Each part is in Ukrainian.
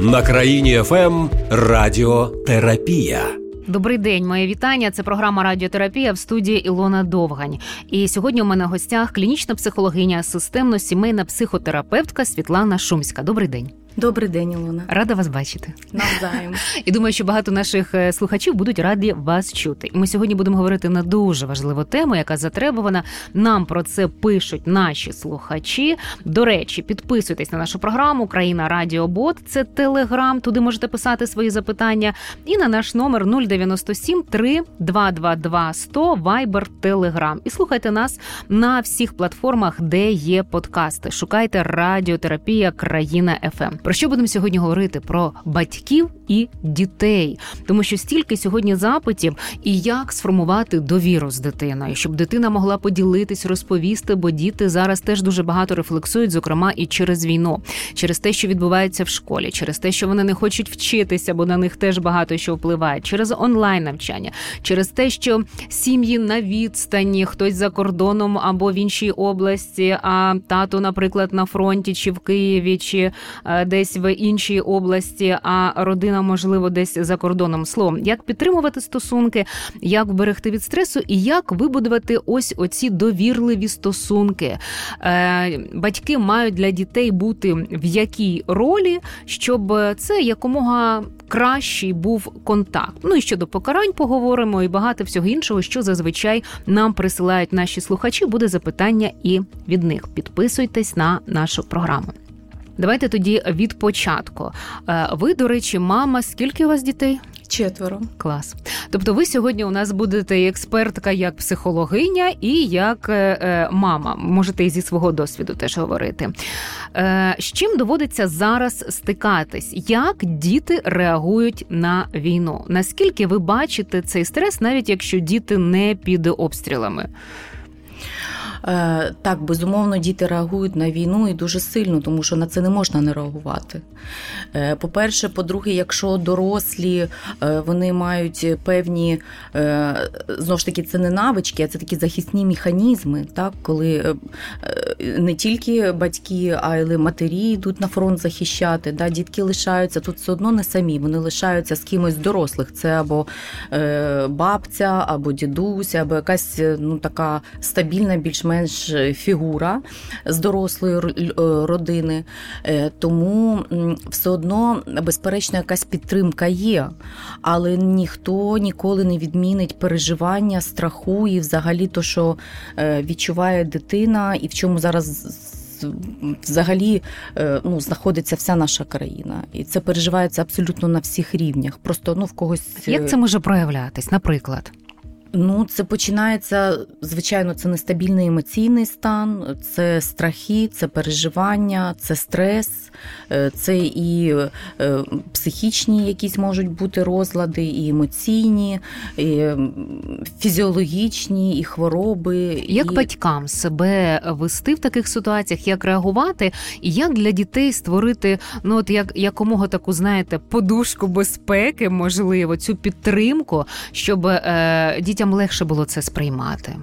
На країні ФМ ем Радіотерапія. Добрий день, моє вітання. Це програма Радіотерапія в студії Ілона Довгань. І сьогодні у мене в гостях клінічна психологиня, системно-сімейна психотерапевтка Світлана Шумська. Добрий день. Добрий день, Ілона. Рада вас бачити. Навзаєм. І думаю, що багато наших е, слухачів будуть раді вас чути. І ми сьогодні будемо говорити на дуже важливу тему, яка затребувана. Нам про це пишуть наші слухачі. До речі, підписуйтесь на нашу програму Країна Радіобот. Це телеграм. Туди можете писати свої запитання. І на наш номер 097 3 222 100 Viber Telegram. І слухайте нас на всіх платформах, де є подкасти. Шукайте радіотерапія Країна ФМ. Про що будемо сьогодні говорити? Про батьків і дітей, тому що стільки сьогодні запитів, і як сформувати довіру з дитиною, щоб дитина могла поділитись, розповісти, бо діти зараз теж дуже багато рефлексують, зокрема і через війну, через те, що відбувається в школі, через те, що вони не хочуть вчитися, бо на них теж багато що впливає, через онлайн навчання, через те, що сім'ї на відстані, хтось за кордоном або в іншій області, а тато, наприклад, на фронті чи в Києві, чи е, десь в іншій області, а родина, можливо, десь за кордоном. Словом, як підтримувати стосунки, як вберегти від стресу і як вибудувати ось оці довірливі стосунки. Е, Батьки мають для дітей бути в якій ролі, щоб це якомога кращий був контакт. Ну і щодо покарань поговоримо і багато всього іншого, що зазвичай нам присилають наші слухачі. Буде запитання і від них. Підписуйтесь на нашу програму. Давайте тоді від початку. Е, ви, до речі, мама, скільки у вас дітей? Четверо. Клас. Тобто, ви сьогодні у нас будете експертка як психологиня і як е, е, мама. Можете і зі свого досвіду теж говорити. З чим доводиться зараз стикатись? Як діти реагують на війну? Наскільки ви бачите цей стрес, навіть якщо діти не під обстрілами? Е, так, безумовно, діти реагують на війну і дуже сильно, тому що на це не можна не реагувати. Е, по-перше, по-друге, якщо дорослі е, вони мають певні знову ж таки, це не навички, а це такі захисні механізми, так, коли не тільки батьки, а й матері йдуть на фронт захищати. Да, Дітки лишаються тут все одно не самі, вони лишаються з кимось з дорослих. Це або бабця, або дідусь, або якась ну, така стабільна, більш-менш більш-менш фігура з дорослої е, родини, е, тому все одно, безперечно, якась підтримка є, але ніхто ніколи не відмінить переживання, страху і взагалі то, що е, відчуває дитина, і в чому зараз. Взагалі ну, знаходиться вся наша країна, і це переживається абсолютно на всіх рівнях. Просто ну в когось як це може проявлятись, наприклад. Ну, це починається, звичайно, це нестабільний емоційний стан, це страхи, це переживання, це стрес, е, це і е, психічні якісь можуть бути розлади, і емоційні, і фізіологічні, і хвороби. Як і... батькам себе вести в таких ситуаціях, як реагувати, і як для дітей створити ну от як якомога таку, знаєте, подушку безпеки, можливо, цю підтримку, щоб е, дітям дітям легше було це сприймати?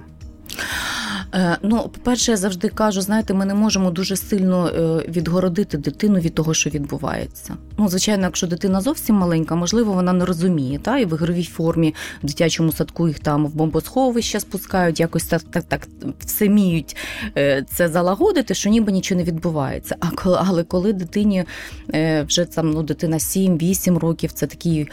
Е, ну, по-перше, я завжди кажу, знаєте, ми не можемо дуже сильно е, відгородити дитину від того, що відбувається. Ну, звичайно, якщо дитина зовсім маленька, можливо, вона не розуміє, та і в ігровій формі в дитячому садку їх там в бомбосховище спускають, якось так так так все міють е, це залагодити, що ніби нічого не відбувається. А коли, але коли дитині вже там ну, дитина 7-8 років, це такий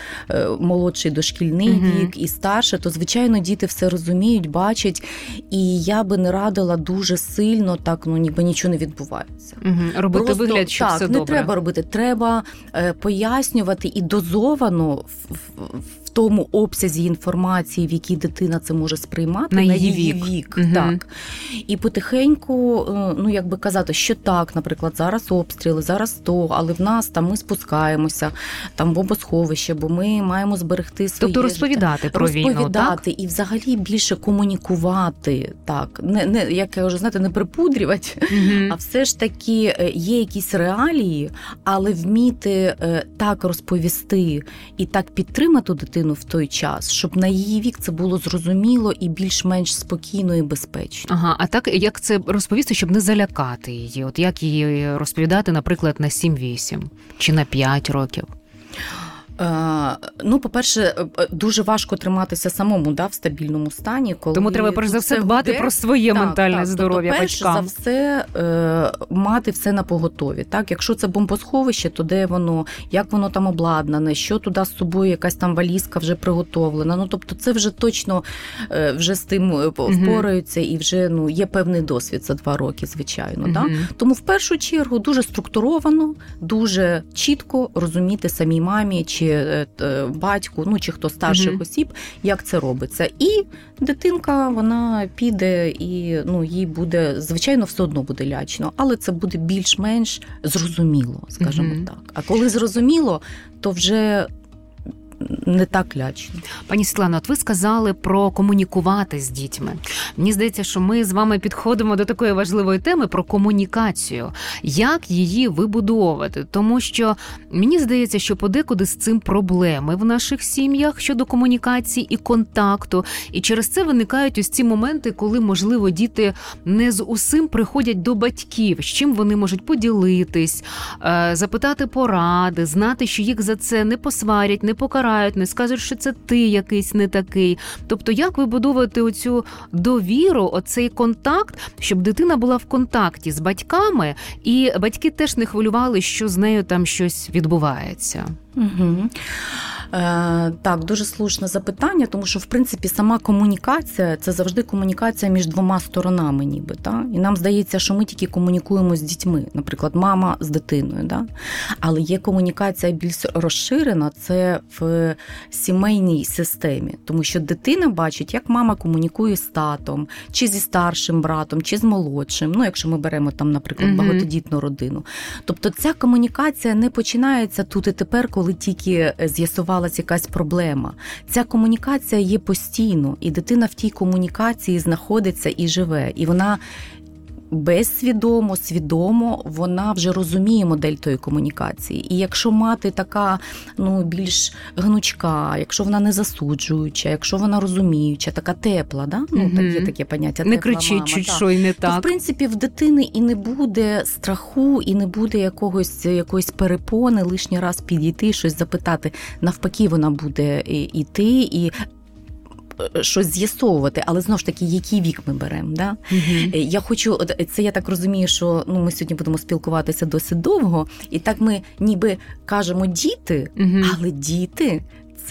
молодший дошкільний uh вік і старше, то звичайно діти все розуміють, бачать, і я би не радила дуже сильно, так ну ніби нічого не відбувається. Угу. Робити Просто, вигляд, що так, все не добре. треба робити. Треба е, пояснювати і дозовано в, в, в тому обсязі інформації, в якій дитина це може сприймати на, на її вік. вік угу. так. І потихеньку, е, ну як би казати, що так, наприклад, зараз обстріли, зараз то, але в нас там ми спускаємося, там бомбосховище, бо ми маємо зберегти своє Тобто розповідати життя. про розповідати війну, так? і взагалі більше комунікувати. Так, не не як я вже знаєте, не припудрювати, угу. а все ж таки е, є якісь реалії, але вміти е, так розповісти і так підтримати дитину дитину в той час, щоб на її вік це було зрозуміло і більш-менш спокійно і безпечно. Ага, а так як це розповісти, щоб не залякати її? От як її розповідати, наприклад, на 7-8 чи на 5 років? Е, ну, по-перше, е, е, дуже важко триматися самому да, в стабільному стані. Коли Тому треба перш за все дбати про своє так, ментальне так, здоров'я. Тобто, перш батькам. за все мати все на поготові. Так, якщо це бомбосховище, то де воно, як воно там обладнане, що туди з собою, якась там валізка вже приготовлена. Ну тобто, це вже точно вже з тим впораються і вже ну є певний досвід за два роки, звичайно. Да? Тому в першу чергу дуже структуровано, дуже чітко розуміти самій мамі чи Е, батьку, ну чи хто старших mm осіб, як це робиться. І дитинка вона піде і ну їй буде звичайно все одно буде лячно, але це буде більш-менш зрозуміло, скажімо mm так. А коли зрозуміло, то вже не так лячно. Пані Світлано, от ви сказали про комунікувати з дітьми. Мені здається, що ми з вами підходимо до такої важливої теми про комунікацію, як її вибудовувати, тому що мені здається, що подекуди з цим проблеми в наших сім'ях щодо комунікації і контакту, і через це виникають ось ці моменти, коли можливо діти не з усім приходять до батьків, з чим вони можуть поділитись, е, запитати поради, знати, що їх за це не посварять, не покарають покарають, не скажуть, що це ти якийсь не такий. Тобто, як вибудовувати оцю довіру, оцей контакт, щоб дитина була в контакті з батьками, і батьки теж не хвилювали, що з нею там щось відбувається. Угу. Е, Так, дуже слушне запитання, тому що в принципі сама комунікація це завжди комунікація між двома сторонами, ніби та і нам здається, що ми тільки комунікуємо з дітьми, наприклад, мама з дитиною. Да? Але є комунікація більш розширена, це в сімейній системі, тому що дитина бачить, як мама комунікує з татом, чи зі старшим братом, чи з молодшим. Ну, якщо ми беремо там, наприклад, багатодітну родину. Тобто ця комунікація не починається тут і тепер, коли тільки з'ясували сталася якась проблема. Ця комунікація є постійно, і дитина в тій комунікації знаходиться і живе, і вона. Безсвідомо, свідомо вона вже розуміє модель тої комунікації. І якщо мати така ну більш гнучка, якщо вона не засуджуюча, якщо вона розуміюча, така тепла, да? ну угу. є таке поняття. Не кричить, чуть що й не так. То, в принципі, в дитини і не буде страху, і не буде якогось якоїсь перепони лишній раз підійти, щось запитати. Навпаки, вона буде іти і Е, щось з'ясовувати, але знову ж таки, який вік ми беремо. Да? uh Я хочу, це я так розумію, що ну ми сьогодні будемо спілкуватися досить довго, і так ми ніби кажемо діти, uh але діти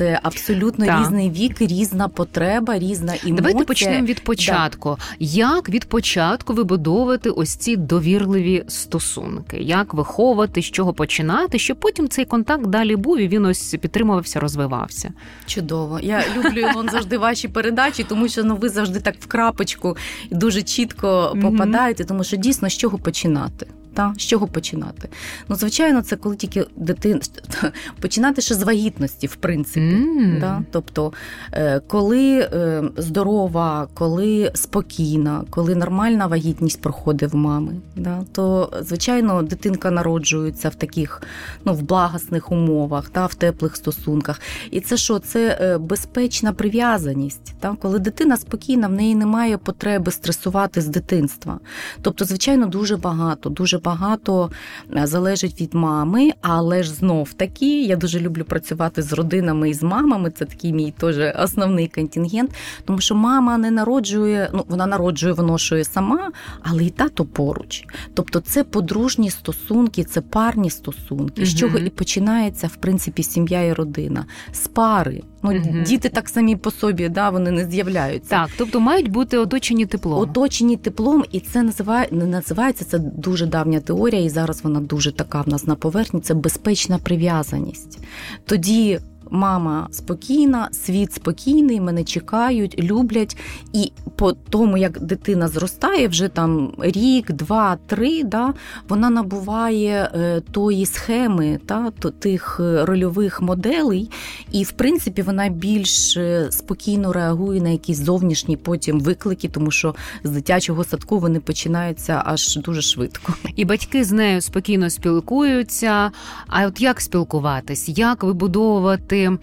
це абсолютно так. різний вік, різна потреба, різна емоція. Давайте почнемо від початку. Да. Як від початку вибудовувати ось ці довірливі стосунки? Як виховувати, з чого починати, щоб потім цей контакт далі був і він ось підтримувався, розвивався? Чудово. Я люблю Ілон завжди ваші передачі, тому що ну ви завжди так в крапочку дуже чітко попадаєте, тому що дійсно з чого починати. Та з чого починати? Ну, звичайно, це коли тільки дитина починати ще з вагітності, в принципі. Mm. Да? Тобто, е, коли е, здорова, коли спокійна, коли нормальна вагітність проходить в мами, да? то звичайно дитинка народжується в таких ну, в благосних умовах, та, в теплих стосунках. І це що? Це е, безпечна прив'язаність. Та? Коли дитина спокійна, в неї немає потреби стресувати з дитинства. Тобто, звичайно, дуже багато, дуже багато е, залежить від мами, але ж знов таки я дуже люблю працювати з родинами і з мамами. Це такий мій теж основний контингент. Тому що мама не народжує, ну вона народжує, виношує сама, але і тато поруч. Тобто, це подружні стосунки, це парні стосунки, з чого і починається в принципі сім'я і родина з пари. Ну, угу. Діти так самі по собі, да, вони не з'являються. Так, тобто мають бути оточені теплом. Оточені теплом, і це називає не називається це дуже давня теорія, і зараз вона дуже така в нас на поверхні. Це безпечна прив'язаність. Тоді мама спокійна, світ спокійний, мене чекають, люблять. І по тому, як дитина зростає, вже там рік, два, три, да, вона набуває е, тої схеми, та, тих е, рольових моделей, і в принципі вона більш е, спокійно реагує на якісь зовнішні потім виклики, тому що з дитячого садку вони починаються аж дуже швидко. І батьки з нею спокійно спілкуються. А от як спілкуватись, як вибудовувати? Крим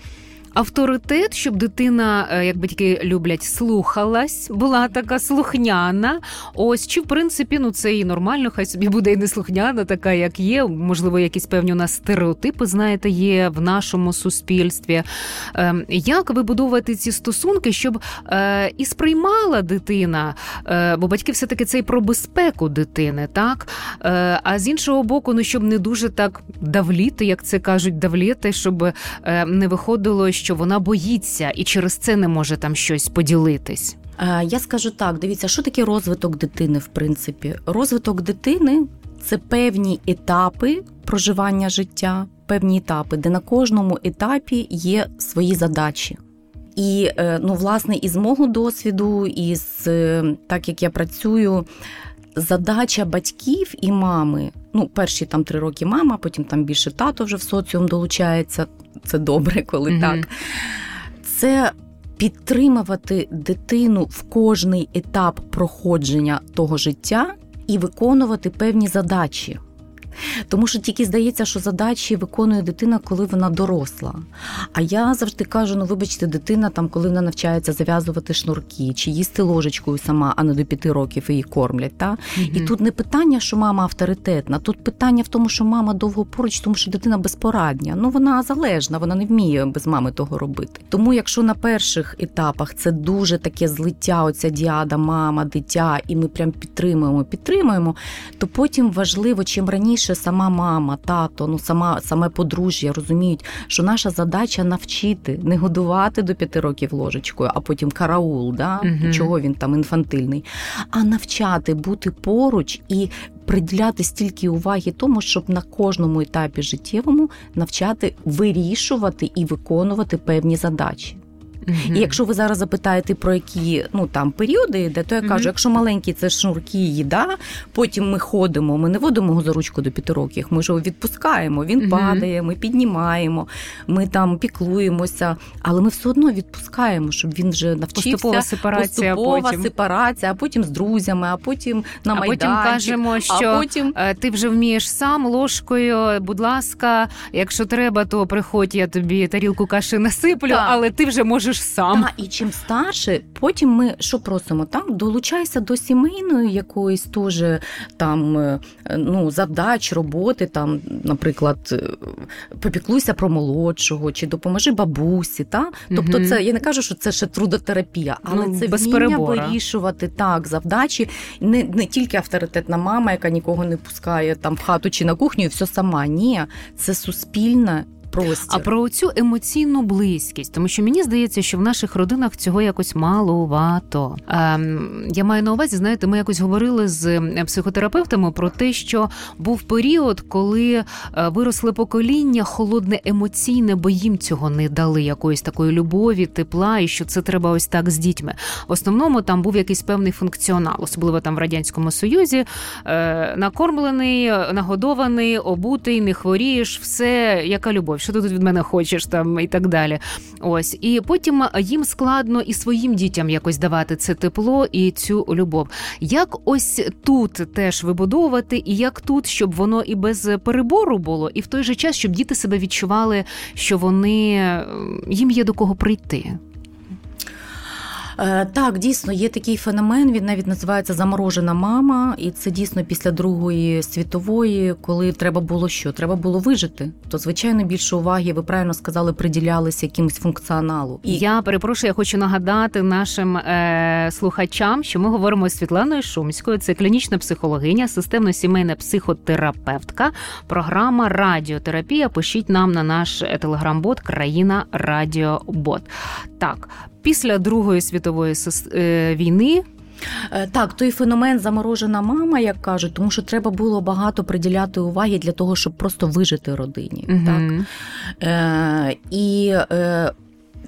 авторитет, щоб дитина, е, як батьки люблять, слухалась, була така слухняна. Ось чи в принципі ну це і нормально, хай собі буде і не слухняна, така як є. Можливо, якісь певні у нас стереотипи, знаєте, є в нашому суспільстві. Ем, як вибудовувати ці стосунки, щоб е, і сприймала дитина? Е, бо батьки все таки це і про безпеку дитини, так а з іншого боку, ну щоб не дуже так давліти, як це кажуть, давліти, щоб не виходило вона боїться і через це не може там щось поділитись? Е, я скажу так: дивіться, що таке розвиток дитини, в принципі. Розвиток дитини це певні етапи проживання життя, певні етапи, де на кожному етапі є свої задачі. І е, ну, власне, із мого досвіду, із е, так як я працюю, задача батьків і мами. Ну, перші там три роки мама, потім там більше тато вже в соціум долучається це добре, коли mm так. Це підтримувати дитину в кожний етап проходження того життя і виконувати певні задачі. Тому що тільки здається, що задачі виконує дитина, коли вона доросла. А я завжди кажу: ну, вибачте, дитина, там, коли вона навчається зав'язувати шнурки чи їсти ложечкою сама, а не до п'яти років її кормлять. Та? Mm-hmm. І тут не питання, що мама авторитетна, тут питання в тому, що мама довго поруч, тому що дитина безпорадня. Ну вона залежна, вона не вміє без мами того робити. Тому, якщо на перших етапах це дуже таке злиття, оця діада, мама, дитя, і ми прям підтримуємо, підтримуємо, то потім важливо, чим раніше більше сама мама, тато, ну сама саме подружжя розуміють, що наша задача навчити не годувати до п'яти років ложечкою, а потім караул, да? Угу. чого він там інфантильний, а навчати бути поруч і. Приділяти стільки уваги тому, щоб на кожному етапі життєвому навчати вирішувати і виконувати певні задачі. Mm-hmm. І якщо ви зараз запитаєте про які ну там періоди йде, то я кажу, mm-hmm. якщо маленькі це шнурки, їда, потім ми ходимо, ми не водимо його за ручку до п'яти років, ми ж його відпускаємо, він mm-hmm. падає, ми піднімаємо, ми там піклуємося, але ми все одно відпускаємо, щоб він вже навчився. Поступова сепарація, поступова потім. сепарація, а потім з друзями, а потім на а майданчик. потім кажемо, що а потім... Е, ти вже вмієш сам ложкою, будь ласка, якщо треба, то приходь, я тобі тарілку каші насиплю, так. але ти вже можеш ж сам. А, і чим старше, потім ми що просимо? Так, долучайся до сімейної якоїсь теж там е, ну, задач, роботи, там, наприклад, е, попіклуйся про молодшого, чи допоможи бабусі. Та? Тобто, це я не кажу, що це ще трудотерапія, але ну, це вміння вирішувати так завдачі. Не не тільки авторитетна мама, яка нікого не пускає там в хату чи на кухню, і все сама. Ні, це суспільне простір. А про цю емоційну близькість, тому що мені здається, що в наших родинах цього якось маловато. Ем, Я маю на увазі, знаєте, ми якось говорили з психотерапевтами про те, що був період, коли е, виросли покоління холодне емоційне, бо їм цього не дали якоїсь такої любові, тепла, і що це треба ось так з дітьми. В основному там був якийсь певний функціонал, особливо там в радянському союзі. Е, Накормлений, нагодований, обутий, не хворієш, все яка любов що ти тут від мене хочеш там і так далі. Ось і потім їм складно і своїм дітям якось давати це тепло і цю любов. Як ось тут теж вибудовувати, і як тут, щоб воно і без перебору було, і в той же час, щоб діти себе відчували, що вони їм є до кого прийти. Е, так, дійсно є такий феномен. Він навіть називається заморожена мама, і це дійсно після Другої світової, коли треба було що? Треба було вижити. То звичайно більше уваги, ви правильно сказали, приділялися якимось функціоналу. І я перепрошую, я хочу нагадати нашим е, слухачам, що ми говоримо з Світланою Шумською. Це клінічна психологиня, системно-сімейна психотерапевтка, програма Радіотерапія. Пишіть нам на наш телеграм-бот Країна Радіобот. Так, після Другої світової е, війни. Е, так, той феномен заморожена мама, як кажуть, тому що треба було багато приділяти уваги для того, щоб просто вижити родині. Угу. Так? Е, І е,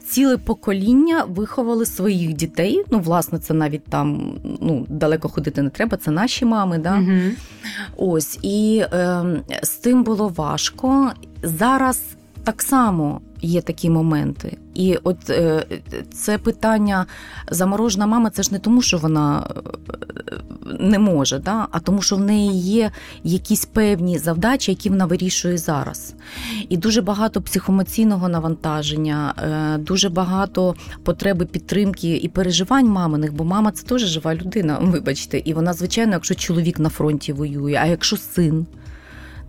ціле покоління виховали своїх дітей. Ну, власне, це навіть там ну, далеко ходити не треба, це наші мами. Да? Угу. Ось, І е, з тим було важко. Зараз так само є такі моменти. І от е, це питання заморожена мама, це ж не тому, що вона е, не може, да? а тому, що в неї є якісь певні завдачі, які вона вирішує зараз. І дуже багато психоемоційного навантаження, е, дуже багато потреби підтримки і переживань маминих, бо мама це теж жива людина, вибачте, і вона, звичайно, якщо чоловік на фронті воює, а якщо син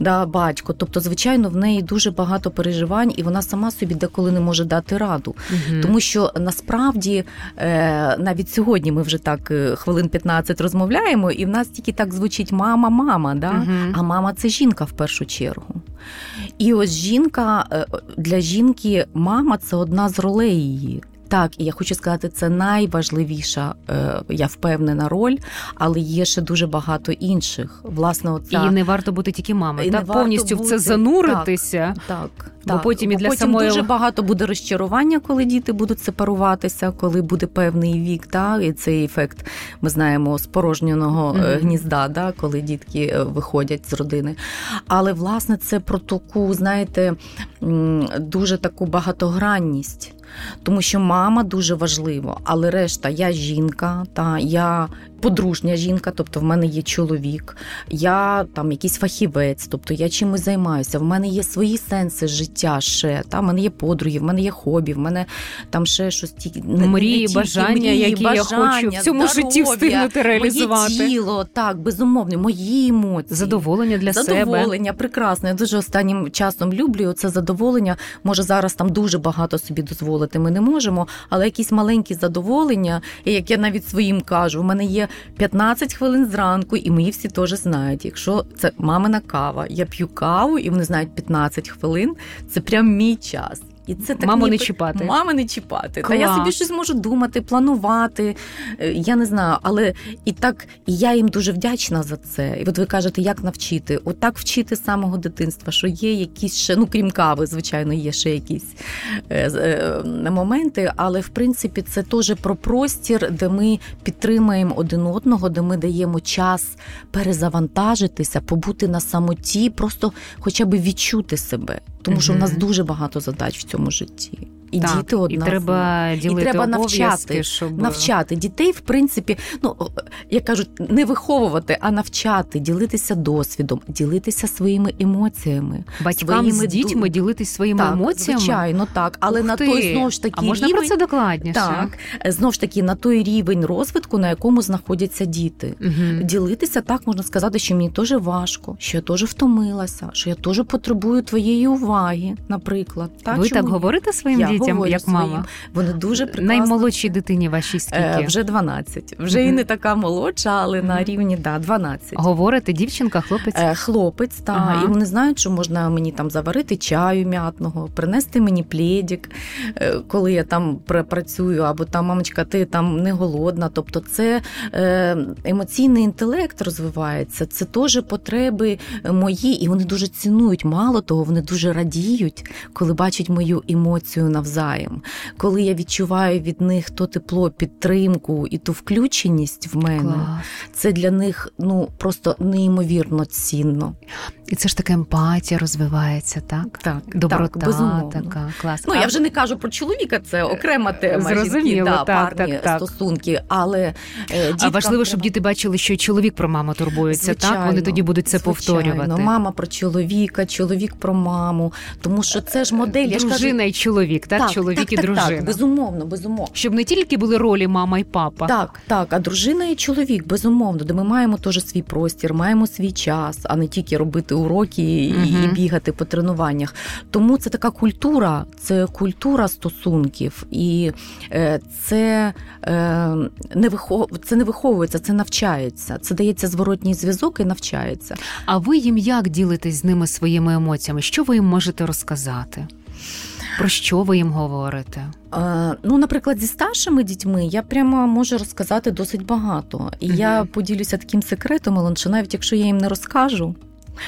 да, батько. Тобто, звичайно, в неї дуже багато переживань, і вона сама собі деколи не може дати раду. Угу. Тому що насправді е, навіть сьогодні ми вже так е, хвилин 15 розмовляємо, і в нас тільки так звучить мама, мама. Да? Угу. А мама це жінка в першу чергу. І ось жінка е, для жінки мама це одна з ролей її. Так, і я хочу сказати, це найважливіша, е, я впевнена, роль, але є ще дуже багато інших. Власне, оця... і не варто бути тільки мамою, так повністю бути... в це зануритися. Так, так. Бо так. потім і для потім самої... дуже багато буде розчарування, коли діти будуть сепаруватися, коли буде певний вік, так, і цей ефект ми знаємо з порожнього mm-hmm. гнізда, так, коли дітки е, виходять з родини. Але власне це про таку, знаєте, дуже таку багатогранність. Тому що мама дуже важливо, але решта, я жінка, та я подружня жінка, тобто в мене є чоловік, я там якийсь фахівець, тобто я чимось займаюся. В мене є свої сенси життя ще. Та в мене є подруги, в мене є хобі, в мене там ще щось ті мрії, не бажання, мрії, які бажання, я хочу в цьому здоров'я, житті встигнути реалізувати. Моє тіло, так безумовно, мої емоції, задоволення для задоволення, себе. Задоволення, прекрасно. Я дуже останнім часом люблю це задоволення. Може зараз там дуже багато собі дозволити. Ми не можемо, але якісь маленькі задоволення, як я навіть своїм кажу, в мене є 15 хвилин зранку, і мої всі теж знають. Якщо це мамина кава, я п'ю каву, і вони знають 15 хвилин. Це прям мій час. І це так Маму ніби... не чіпати. Мами не чіпати. Клас. Та я собі щось можу думати, планувати. Е, я не знаю, але і так і я їм дуже вдячна за це. І от ви кажете, як навчити? Отак вчити з самого дитинства, що є якісь ще, ну крім кави, звичайно, є ще якісь е, е, моменти. Але в принципі це теж про простір, де ми підтримуємо один одного, де ми даємо час перезавантажитися, побути на самоті, просто хоча б відчути себе. Тому що в нас дуже багато задач в цьому житті і так, діти одна. І треба ділити і треба навчати щоб... навчати дітей, в принципі, ну як кажуть, не виховувати, а навчати, ділитися досвідом, ділитися своїми емоціями, батькам своїми... з дітьми ділитися своїми так, емоціями. Звичайно, так, але Ух на ти. той знову ж таки а можна рівень, про це докладніше? Так, знову ж таки на той рівень розвитку, на якому знаходяться діти. Угу. Ділитися так можна сказати, що мені теж важко, що я теж втомилася, що я теж потребую твоєї уваги, наприклад. Так, Ви так говорите своїм я дітям, як своїм. Вони дуже прекрасно. Наймолодшій дитині вашій скільки? Е, вже 12. Вже mm-hmm. і не така молодша, але mm-hmm. на рівні да, 12. Говорите, дівчинка, хлопець? Е, хлопець, так. Ага. І вони знають, що можна мені там заварити чаю м'ятного, принести мені плєдік, е, коли я там працюю, або там мамочка, ти там не голодна. Тобто, це е, емоційний інтелект розвивається, це теж потреби мої, і вони дуже цінують. Мало того, вони дуже радіють, коли бачать мою емоцію навзаєм навзаєм. Коли я відчуваю від них то тепло, підтримку і ту включеність в мене, Клас. це для них ну просто неймовірно цінно. І це ж така емпатія розвивається, так? Так, доброта так, безумовно. така клас. Ну а... я вже не кажу про чоловіка, це окрема тема. Зрозуміло, жінки, так, парні так, так. стосунки. Але е, а важливо, щоб діти бачили, що чоловік про маму турбується. Звичайно, так вони тоді будуть це звичайно. повторювати. Мама про чоловіка, чоловік про маму, тому що це ж модель. Дружина я ж кажу... і чоловік, так, так чоловік так, і так, дружина. Так, безумовно, безумовно. Щоб не тільки були ролі мама і папа. Так, так, а дружина і чоловік, безумовно, де ми маємо теж свій простір, маємо свій час, а не тільки робити уроки угу. і бігати по тренуваннях. Тому це така культура, це культура стосунків, і е, це е, не вихов... це не виховується, це навчається. Це дається зворотній зв'язок і навчається. А ви їм як ділитесь з ними своїми емоціями? Що ви їм можете розказати? Про що ви їм говорите? Е, ну, наприклад, зі старшими дітьми я прямо можу розказати досить багато. І угу. я поділюся таким секретом, Олен, що навіть якщо я їм не розкажу,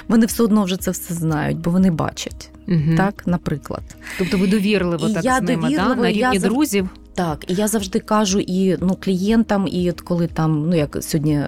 вони все одно вже це все знають, бо вони бачать. Угу. Так, наприклад. Тобто ви довірливо і так я з ними, довірливо, да? на рівні я друзів? Так, і я завжди кажу і ну, клієнтам, і от коли там, ну як сьогодні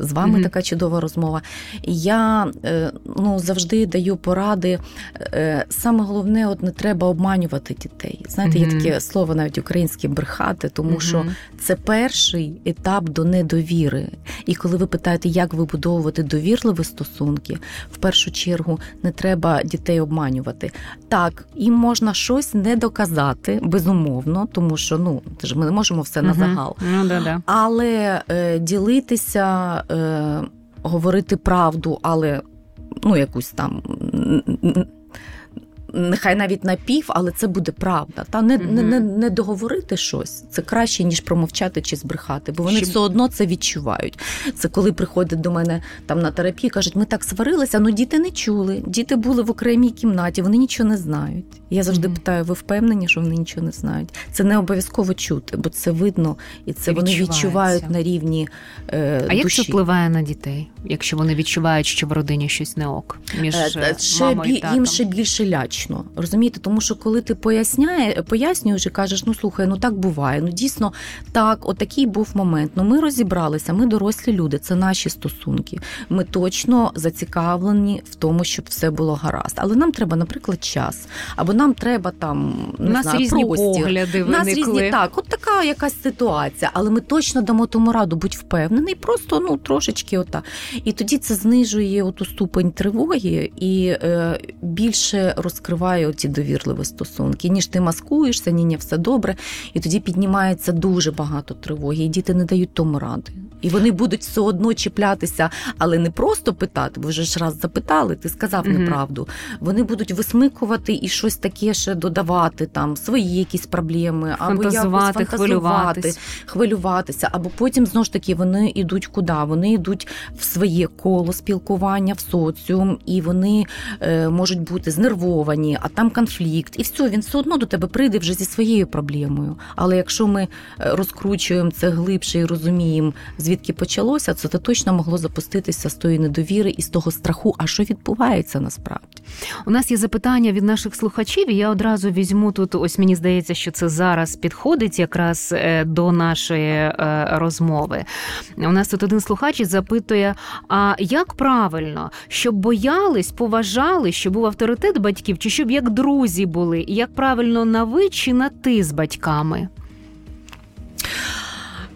з вами mm така чудова розмова. Я е, ну, завжди даю поради. Е, саме головне, от не треба обманювати дітей. Знаєте, mm є таке слово навіть українське брехати, тому що це перший етап до недовіри. І коли ви питаєте, як вибудовувати довірливі стосунки, в першу чергу не треба дітей обманювати. Так, їм можна щось не доказати, безумовно, тому що ну ми не можемо все на загал. Ну, да, да. Але е, ділитися, е, говорити правду, але ну якусь там нехай навіть напів, але це буде правда. Та не mm-hmm. не, не, договорити щось це краще, ніж промовчати чи збрехати, бо вони Чим? все одно це відчувають. Це коли приходять до мене там на терапію, кажуть, ми так сварилися, ну діти не чули. Діти були в окремій кімнаті, вони нічого не знають. Я завжди mm-hmm. питаю: ви впевнені, що вони нічого не знають? Це не обов'язково чути, бо це видно і це вони відчувають на рівні. Е, А як це впливає на дітей, якщо вони відчувають, що в родині щось не ок між е, е ще мамою і татом? їм ще більше ляч логічно. Розумієте, тому що коли ти поясняє, пояснюєш і кажеш, ну слухай, ну так буває. Ну дійсно так, отакий був момент. Ну ми розібралися, ми дорослі люди, це наші стосунки. Ми точно зацікавлені в тому, щоб все було гаразд. Але нам треба, наприклад, час. Або нам треба там не У нас знаю, різні простір. погляди. У нас різні так, от така якась ситуація, але ми точно дамо тому раду, будь впевнений, просто ну трошечки ота. І тоді це знижує оту ступень тривоги і е, більше розкриває розкриває ці довірливі стосунки. Ніж ти маскуєшся, ні, ні, все добре. І тоді піднімається дуже багато тривоги, і діти не дають тому ради. І вони будуть все одно чіплятися, але не просто питати, ви вже ж раз запитали, ти сказав mm-hmm. неправду. Вони будуть висмикувати і щось таке ще додавати, там свої якісь проблеми, або якось фантазувати, хвилюватись. хвилюватися, або потім знову ж таки вони йдуть куди? Вони йдуть в своє коло спілкування, в соціум, і вони е, можуть бути знервовані, а там конфлікт, і все, він все одно до тебе прийде вже зі своєю проблемою. Але якщо ми е, розкручуємо це глибше і розуміємо, звідки почалося, це точно могло запуститися з тої недовіри і з того страху. А що відбувається насправді? У нас є запитання від наших слухачів. і Я одразу візьму тут. Ось мені здається, що це зараз підходить якраз е, до нашої е, розмови. У нас тут один слухач запитує: а як правильно, щоб боялись, поважали, що був авторитет батьків, чи щоб як друзі були, і як правильно на ви чи на ти з батьками?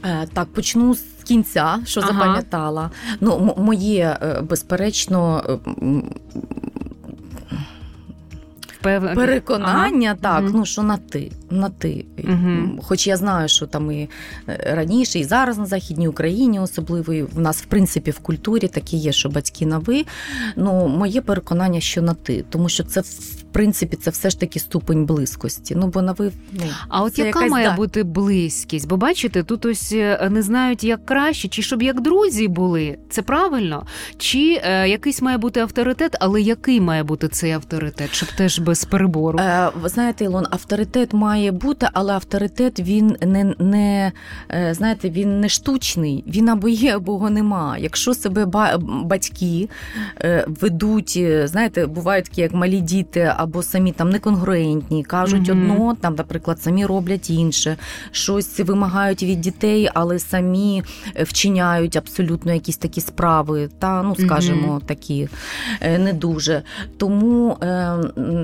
Е, так, почну з кінця, що ага. запам'ятала. Ну, моє е, безперечно. Пев... Переконання, ага. так, угу. ну що на ти, на ти. Угу. Хоч я знаю, що там і е, раніше, і зараз на Західній Україні, особливо і в нас, в принципі, в культурі такі є, що батьки на ви. Ну, моє переконання, що на ти, тому що це в принципі це все ж таки ступень близькості. Ну бо на ви ну, а от яка якась, має да. бути близькість? Бо бачите, тут ось е, не знають як краще, чи щоб як друзі були, це правильно, чи е, якийсь має бути авторитет, але який має бути цей авторитет, щоб теж без перебору? Е, Ви знаєте, Ілон, авторитет має бути, але авторитет він не не е, знаєте, він не штучний, він або є, або його нема. Якщо себе батьки е, ведуть, знаєте, бувають такі як малі діти або самі там неконгруентні, кажуть mm-hmm. одно, там, наприклад, самі роблять інше, щось вимагають від дітей, але самі вчиняють абсолютно якісь такі справи, та ну скажімо, mm-hmm. такі е, не дуже. Тому е,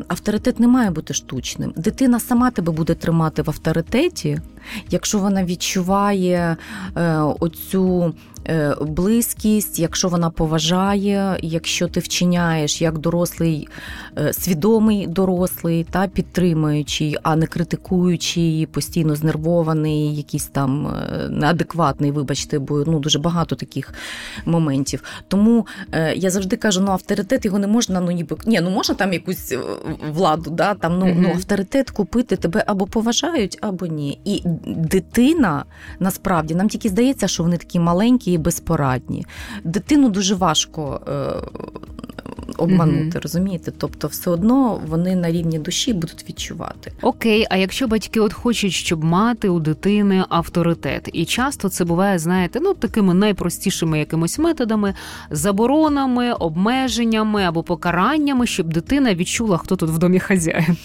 авторитет не має бути штучним. Дитина сама тебе буде тримати в авторитеті, якщо вона відчуває е, оцю. Е, близькість, якщо вона поважає, якщо ти вчиняєш як дорослий, е, свідомий дорослий, та підтримуючий, а не критикуючий, постійно знервований, якийсь там е, неадекватний, вибачте, бо ну дуже багато таких моментів. Тому я завжди кажу: ну авторитет його не можна, ну ніби ні, ну можна там якусь владу, да, там ну, ну авторитет купити тебе або поважають, або ні. І дитина насправді нам тільки здається, що вони такі маленькі і безпорадні. Дитину дуже важко. Обманути, mm розумієте? Тобто, все одно вони на рівні душі будуть відчувати. Окей, а якщо батьки от хочуть, щоб мати у дитини авторитет, і часто це буває, знаєте, ну такими найпростішими якимось методами, заборонами, обмеженнями або покараннями, щоб дитина відчула, хто тут в домі хазяїн.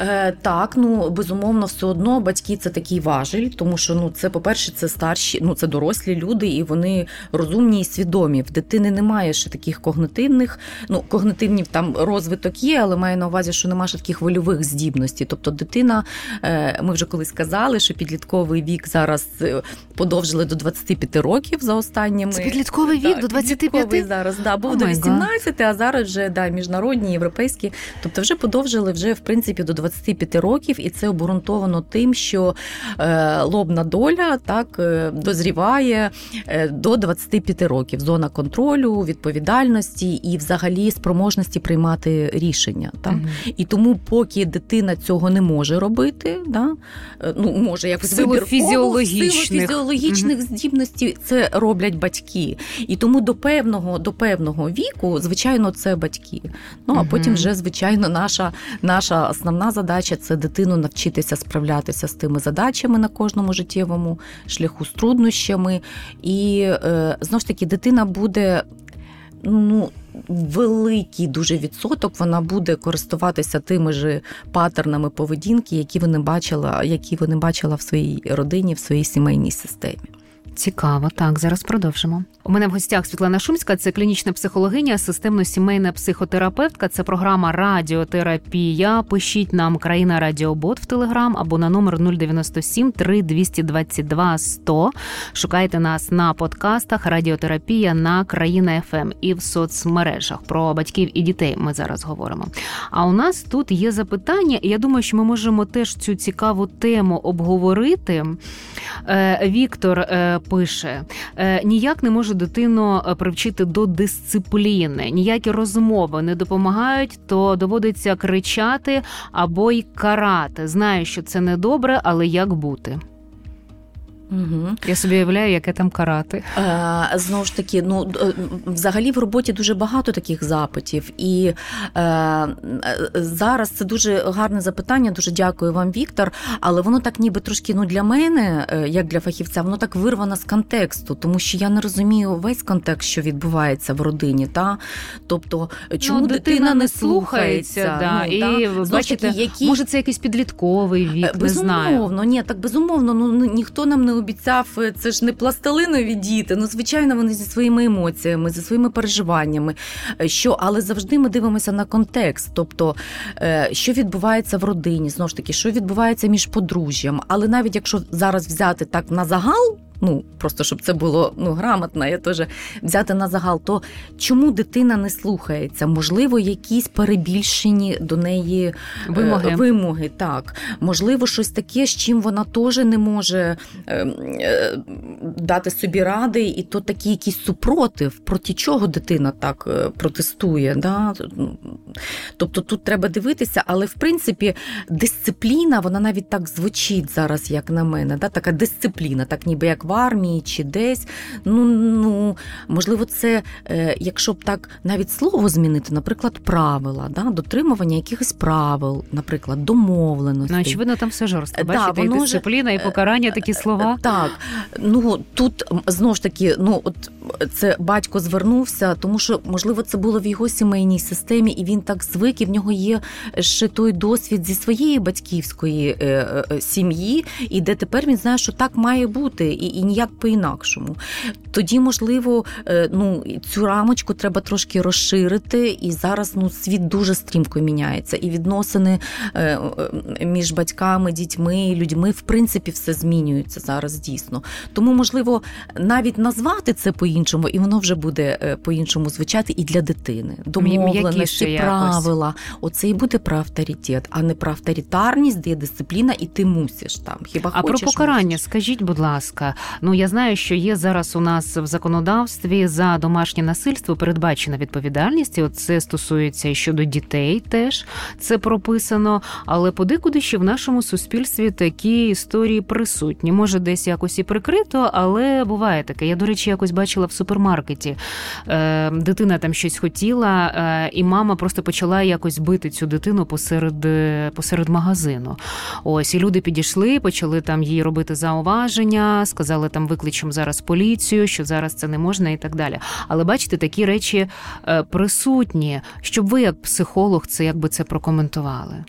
Е, Так, ну безумовно, все одно батьки це такий важель, тому що ну це, по-перше, це старші, ну це дорослі люди, і вони розумні і свідомі. В дитини немає ще таких когнитивних, ну когнитивні там розвиток є, але маю на увазі, що немає ще таких вольових здібностей. Тобто, дитина, е, ми вже колись сказали, що підлітковий вік зараз е, подовжили до 25 років за останніми. Це підлітковий вік так, до 25? зараз. Да, був oh до 18, а зараз вже да, міжнародні, європейські. Тобто вже подовжили вже в принципі до 25 років, і це обґрунтовано тим, що е, лобна доля так дозріває е, до 25 років. Зона контролю, відповідальності і, взагалі, спроможності приймати рішення. Так? mm І тому, поки дитина цього не може робити, да, е, ну може якось силу фізіологічних, силу фізіологічних mm здібностей це роблять батьки. І тому до певного до певного віку, звичайно, це батьки. Ну а потім вже звичайно наша наша основна задача це дитину навчитися справлятися з тими задачами на кожному життєвому шляху з труднощами. І е, знову ж таки, дитина буде. Ну, великий дуже відсоток вона буде користуватися тими ж паттернами поведінки, які вони бачила, які вони бачила в своїй родині, в своїй сімейній системі. Цікаво, так зараз продовжимо. У мене в гостях Світлана Шумська, це клінічна психологиня, системно-сімейна психотерапевтка. Це програма Радіотерапія. Пишіть нам країна Радіобот в Телеграм або на номер 097 3222 100. Шукайте нас на подкастах Радіотерапія на країна ФМ ем і в соцмережах. Про батьків і дітей ми зараз говоримо. А у нас тут є запитання, і я думаю, що ми можемо теж цю цікаву тему обговорити. Е, Віктор е, пише: е, ніяк не може дитину привчити до дисципліни, ніякі розмови не допомагають, то доводиться кричати або й карати. Знаю, що це не добре, але як бути? Угу. Я собі уявляю, яке там карати. Е, Знову ж таки, ну е, взагалі в роботі дуже багато таких запитів, і е, зараз це дуже гарне запитання. Дуже дякую вам, Віктор. Але воно так, ніби трошки ну для мене, е, як для фахівця, воно так вирвано з контексту, тому що я не розумію весь контекст, що відбувається в родині. Та тобто, чому ну, дитина, дитина не слухається, да, ну, і та? бачите, таки, які... може це якийсь підлітковий вік. Безумовно, не знаю. ні, так безумовно. Ну ніхто нам не обіцяв, е, це ж не пластилинові діти. Ну, звичайно, вони зі своїми емоціями, зі своїми переживаннями. Е, що, Але завжди ми дивимося на контекст, тобто е, що відбувається в родині, знову ж таки, що відбувається між подружжям. Але навіть якщо зараз взяти так на загал ну просто щоб це було ну грамотно, я теж взяти на загал, то чому дитина не слухається? Можливо, якісь перебільшені до неї е, вимоги. вимоги. Так, можливо, щось таке, з чим вона теж не може е, е, дати собі ради, і то такий якийсь супротив, проти чого дитина так протестує. Да? Тобто тут треба дивитися, але в принципі дисципліна, вона навіть так звучить зараз, як на мене. Да? Така дисципліна, так ніби як в армії чи десь. Ну, ну Можливо, це, е, якщо б так навіть слово змінити, наприклад, правила, да? дотримування якихось правил, наприклад, домовленості. Ну, очевидно, там все жорстко. Бачите, да, і дисципліна, і покарання такі слова. Так, ну тут знову ж таки, ну от це батько звернувся, тому що, можливо, це було в його сімейній системі, і він так звик, і в нього є ще той досвід зі своєї батьківської е, е, сім'ї, і де тепер він знає, що так має бути, і і ніяк по-інакшому. Тоді, можливо, е, ну цю рамочку треба трошки розширити, і зараз ну світ дуже стрімко міняється, і відносини між батьками, дітьми, людьми, в принципі, все змінюється зараз дійсно. Тому, можливо, навіть назвати це по іншому, і воно вже буде е, по-іншому звучати і для дитини. Домовленості, правила. Оце і буде про авторитет, а не про авторитарність, де є дисципліна, і ти мусиш там. Хіба а хочеш, про покарання? мусиш. Скажіть, будь ласка, ну я знаю, що є зараз у нас в законодавстві за домашнє насильство передбачена відповідальність. і це стосується і щодо дітей, теж це прописано. Але подекуди ще в нашому суспільстві такі історії присутні. Може, десь якось і прикрито, але буває таке. Я, до речі, якось бачила в супермаркеті. Е, Дитина там щось хотіла, е, і мама просто почала якось бити цю дитину посеред, е, посеред магазину. Ось і люди підійшли, почали там їй робити зауваження, сказали там викличемо зараз поліцію, що зараз це не можна, і так далі. Але бачите, такі речі е, присутні, щоб ви, як психолог, це якби це прокоментували.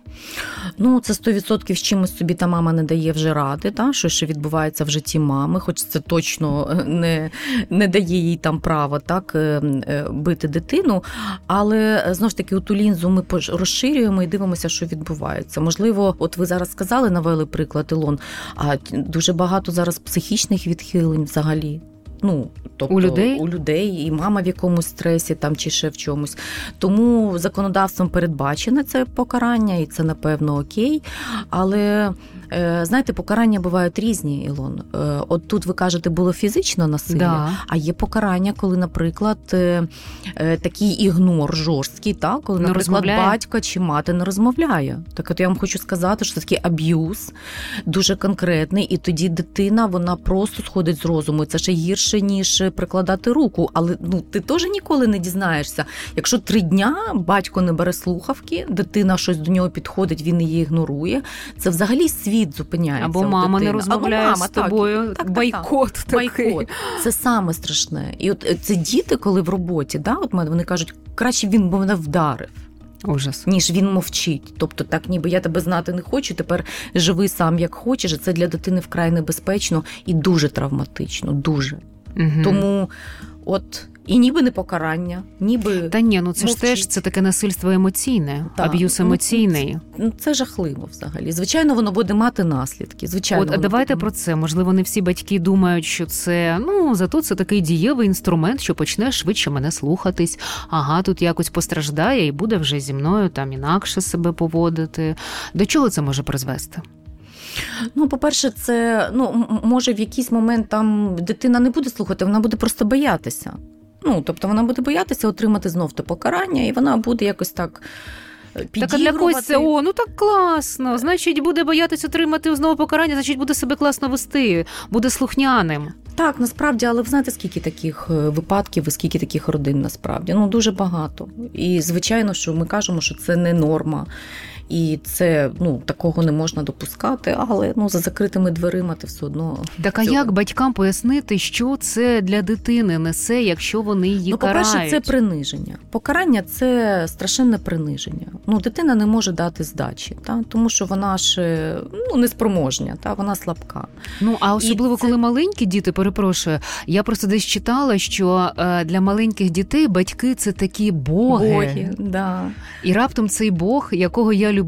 Ну, це 100% з чимось собі та мама не дає вже ради, та, що ще відбувається в житті мами, хоч це точно е, не не дає їй там права так, е, бити дитину. Але знову ж таки, у ту лінзу ми розширюємо і дивимося, що відбувається. Можливо, от ви зараз сказали, навели приклад Ілон, а дуже багато зараз психічних відхилень взагалі. Ну, тобто у людей у людей і мама в якомусь стресі там чи ще в чомусь. Тому законодавством передбачене це покарання, і це напевно окей. Але знаєте, покарання бувають різні, Ілон. Е, от тут ви кажете, було фізично насилля, да. а є покарання, коли, наприклад, е, такий ігнор жорсткий, так? коли, не наприклад, розмовляє. батько чи мати не розмовляє. Так от я вам хочу сказати, що це такий аб'юз дуже конкретний, і тоді дитина вона просто сходить з розуму. Це ще гірше, ніж прикладати руку. Але ну ти теж ніколи не дізнаєшся. Якщо три дня батько не бере слухавки, дитина щось до нього підходить, він її ігнорує. Це взагалі світ світ зупиняється. Або мама не розмовляє Або мама, з тобою. Так, так, Байкот. Так, Байкот. Це саме страшне. І от е, це діти, коли в роботі, да, от мене вони кажуть, краще він би мене вдарив. Ужас. Ніж він мовчить. Тобто, так ніби я тебе знати не хочу, тепер живи сам як хочеш. Це для дитини вкрай небезпечно і дуже травматично. Дуже. Угу. Тому от і ніби не покарання, ніби та ні, ну це мовчить. ж теж це таке насильство емоційне, Так. аб'юз Ну, емоційний. Ну, це жахливо взагалі. Звичайно, воно буде мати наслідки. Звичайно, От давайте буде. про це. Можливо, не всі батьки думають, що це ну зато це такий дієвий інструмент, що почне швидше мене слухатись. Ага, тут якось постраждає і буде вже зі мною там інакше себе поводити. До чого це може призвести? Ну, по-перше, це ну може в якийсь момент там дитина не буде слухати, вона буде просто боятися. Ну, тобто вона буде боятися отримати знов те покарання, і вона буде якось так. Так а для когось це о, ну так класно. Значить, буде боятися отримати знову покарання, значить буде себе класно вести, буде слухняним. Так, насправді, але ви знаєте, скільки таких е, випадків і скільки таких родин насправді? Ну дуже багато. І звичайно, що ми кажемо, що це не норма. І це ну такого не можна допускати, але ну за закритими дверима ти все одно. Так а цього. як батькам пояснити, що це для дитини несе, якщо вони її ну, карають? по-перше, це приниження. Покарання це страшенне приниження. Ну, дитина не може дати здачі, та тому що вона ж ну неспроможня, та вона слабка. Ну а особливо це... коли маленькі діти, перепрошую, я просто десь читала, що е, для маленьких дітей батьки це такі боги. Боги, да. І раптом цей Бог, якого я люблю.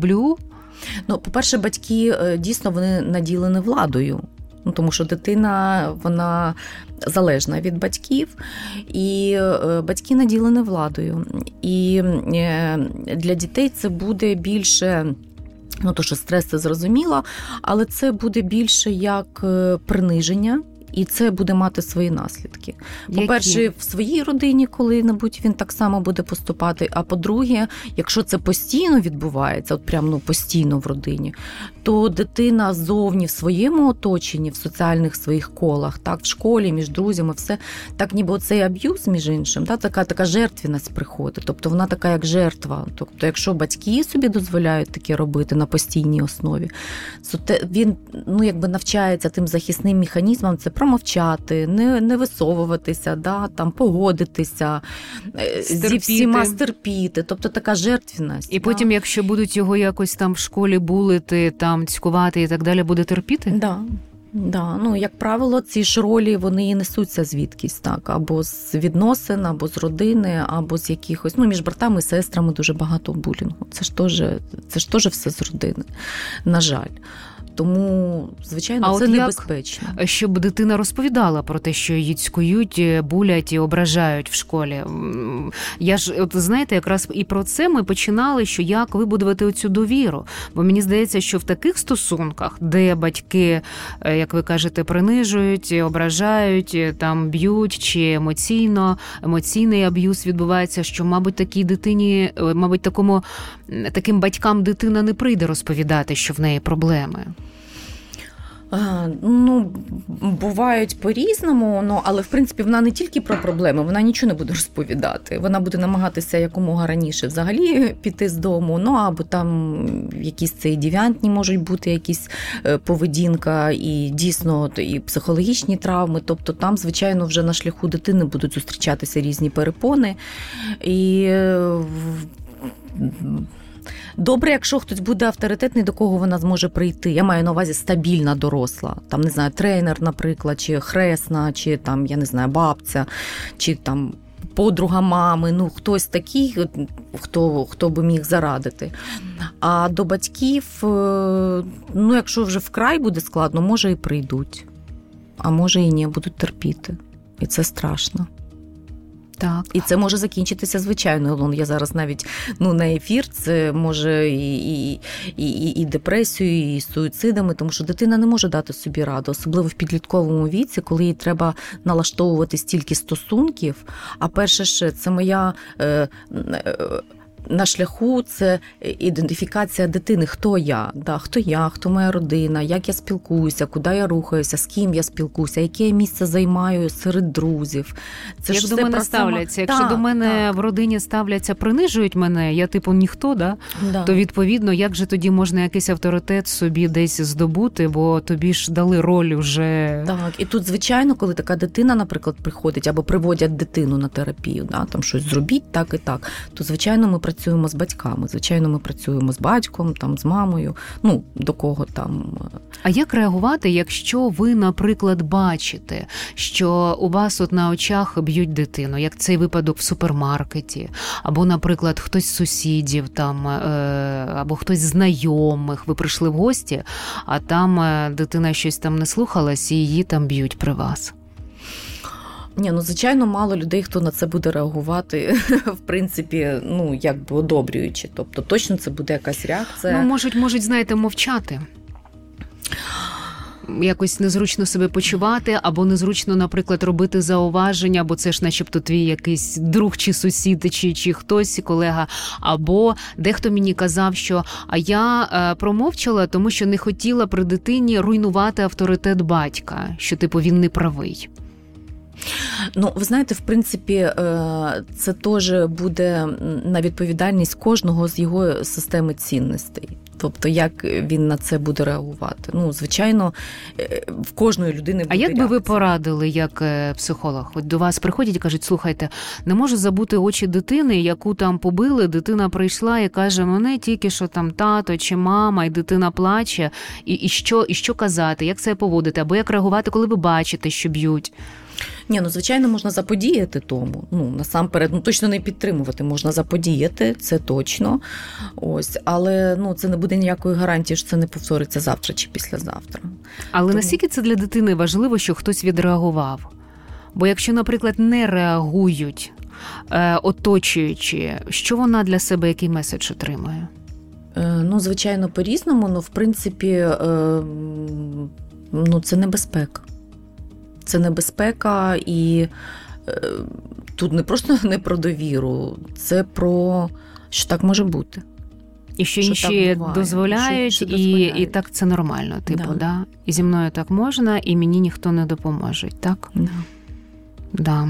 Ну, по-перше, батьки е, дійсно вони наділені владою. Ну, тому що дитина вона залежна від батьків, і е, батьки наділені владою. І е, для дітей це буде більше. Ну, то що стрес це зрозуміло, але це буде більше як приниження. І це буде мати свої наслідки. По-перше, в своїй родині, коли-небудь він так само буде поступати. А по-друге, якщо це постійно відбувається, от прямо ну, постійно в родині, то дитина зовні в своєму оточенні, в соціальних своїх колах, так, в школі, між друзями, все так, ніби цей аб'юз, між іншим, так, така така жертвість приходить. Тобто вона така, як жертва. Тобто, якщо батьки собі дозволяють таке робити на постійній основі, то він ну, якби навчається тим захисним механізмам, це промовчати, не не висовуватися, да, там, погодитися, стерпіти. зі всіма стерпіти. Тобто така жертвість. І да. потім, якщо будуть його якось там в школі булити, там цькувати і так далі, буде терпіти? Да. Да, ну як правило, ці ж ролі вони і несуться звідкись, так або з відносин, або з родини, або з якихось ну між братами і сестрами дуже багато булінгу. Це ж теж це ж теж все з родини. На жаль. Тому, звичайно, а це от небезпечно. Як, щоб дитина розповідала про те, що її цькують, е, булять і ображають в школі. Я ж, от знаєте, якраз і про це ми починали, що як вибудувати оцю довіру. Бо мені здається, що в таких стосунках, де батьки, е, як ви кажете, принижують, ображають, там б'ють чи емоційно, емоційний аб'юз відбувається, що, мабуть, такій дитині, мабуть, такому таким батькам дитина не прийде розповідати, що в неї проблеми. Ну, бувають по-різному, ну, але в принципі вона не тільки про проблеми, вона нічого не буде розповідати. Вона буде намагатися якомога раніше взагалі піти з дому. Ну або там якісь цей девіантні можуть бути якісь е, поведінка, і дійсно і психологічні травми. Тобто там, звичайно, вже на шляху дитини будуть зустрічатися різні перепони. І е, Добре, якщо хтось буде авторитетний, до кого вона зможе прийти. Я маю на увазі стабільна доросла. Там не знаю, тренер, наприклад, чи хресна, чи там, я не знаю, бабця, чи там. Подруга мами, ну хтось такий, хто хто би міг зарадити. А до батьків, е, ну якщо вже вкрай буде складно, може і прийдуть, а може і ні, будуть терпіти. І це страшно. Так. І це може закінчитися звичайно. лон. Я зараз навіть ну на ефір це може і і, і, і депресією, і суїцидами, тому що дитина не може дати собі раду, особливо в підлітковому віці, коли їй треба налаштовувати стільки стосунків. А перше, ще це моя. Е, е, на шляху це ідентифікація дитини, хто я, да, хто я, хто моя родина, як я спілкуюся, куди я рухаюся, з ким я спілкуюся, яке я місце займаю серед друзів. Це як ж до мене про ставляться. Само... Якщо так, до мене так. в родині ставляться, принижують мене, я типу ніхто, да? да? то відповідно, як же тоді можна якийсь авторитет собі десь здобути, бо тобі ж дали роль вже. Так, і тут, звичайно, коли така дитина, наприклад, приходить або приводять дитину на терапію, да, там щось зробіть так і так, то звичайно ми працюємо з батьками. Звичайно, ми працюємо з батьком, там з мамою. Ну до кого там. А як реагувати, якщо ви, наприклад, бачите, що у вас от на очах б'ють дитину, як цей випадок в супермаркеті, або, наприклад, хтось з сусідів там, е, або хтось з знайомих, ви прийшли в гості, а там е, дитина щось там не слухалась і її там б'ють при вас? Ні, ну звичайно, мало людей, хто на це буде реагувати, в принципі, ну якби одобрюючи. Тобто точно це буде якась реакція. Ну, можуть, можуть, знаєте, мовчати. Якось незручно себе почувати, або незручно, наприклад, робити зауваження, бо це ж, начебто, твій якийсь друг чи сусід, чи чи хтось колега. Або дехто мені казав, що а я е, промовчала, тому що не хотіла при дитині руйнувати авторитет батька, що типу він не правий. Ну, ви знаєте, в принципі, е, це теж буде на відповідальність кожного з його системи цінностей. Тобто, як він на це буде реагувати? Ну, звичайно, е, в кожної людини буде А як реакція. би ви порадили як е, психолог? От до вас приходять і кажуть, слухайте, не можу забути очі дитини, яку там побили. Дитина прийшла і каже: мене тільки що там тато чи мама, і дитина плаче, і, і що, і що казати, як це поводити, або як реагувати, коли ви бачите, що б'ють. Ні, ну звичайно, можна заподіяти тому. Ну насамперед, ну точно не підтримувати, можна заподіяти, це точно. Ось, але ну це не буде ніякої гарантії, що це не повториться завтра чи післязавтра. Але тому... наскільки це для дитини важливо, що хтось відреагував? Бо якщо, наприклад, не реагують е, оточуючи, що вона для себе який меседж отримує? Е, ну, звичайно, по-різному, але в принципі, е, ну, це небезпека це небезпека, і е, тут не просто не про довіру, це про що так може бути. І що, що інші дозволяють, що, що і і так це нормально. Типу, да. да. І зі мною так можна, і мені ніхто не допоможе, так? Да. Да.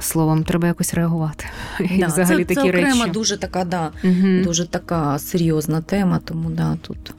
Словом, треба якось реагувати. Да, Взагалі це, такі це окрема дуже така, да, угу. дуже така серйозна тема, тому да, тут.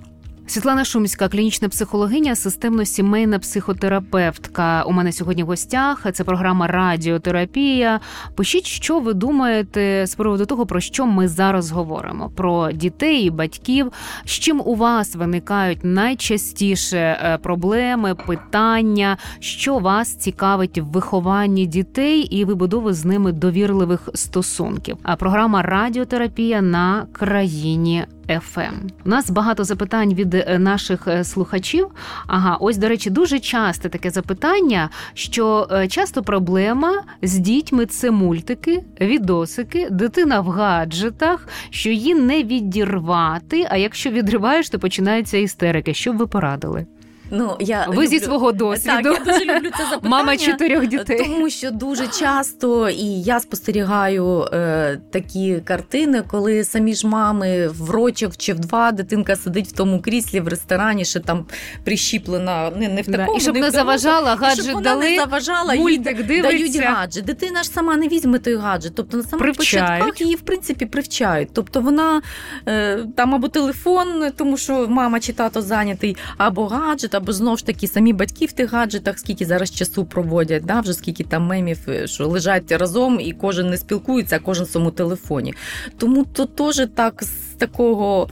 Світлана Шумська, клінічна психологиня, системно-сімейна психотерапевтка. У мене сьогодні в гостях. Це програма Радіотерапія. Пишіть, що ви думаєте з приводу того, про що ми зараз говоримо: про дітей і батьків. З чим у вас виникають найчастіше е, проблеми, питання, що вас цікавить в вихованні дітей і вибудови з ними довірливих стосунків. А програма Радіотерапія на країні FM. У нас багато запитань від е, наших е, слухачів. Ага, ось до речі, дуже часте таке запитання, що е, часто проблема з дітьми це мультики, відосики, дитина в гаджетах, що її не відірвати. А якщо відриваєш, то починаються істерики. Що б ви порадили? Ну я ви люблю... зі свого досвіду Так, я дуже люблю це запитання. Мама чотирьох дітей. Тому що дуже часто і я спостерігаю е, такі картини, коли самі ж мами в рочок чи в два дитинка сидить в тому кріслі в ресторані, що там прищіплена не, не в такому. Да. І щоб не, не заважала, гаджет щоб вона дали, не заважала, мультик дивиться. дають гаджет. Дитина ж сама не візьме той гаджет. Тобто на самих Привчають. початках її в принципі привчають. Тобто вона е, там або телефон, тому що мама чи тато зайнятий, або гаджет, або знов ж таки самі батьки в тих гаджетах, скільки зараз часу проводять, да, вже скільки там мемів, е, що лежать разом, і кожен не спілкується, а кожен в своєму телефоні. Тому то теж так з такого.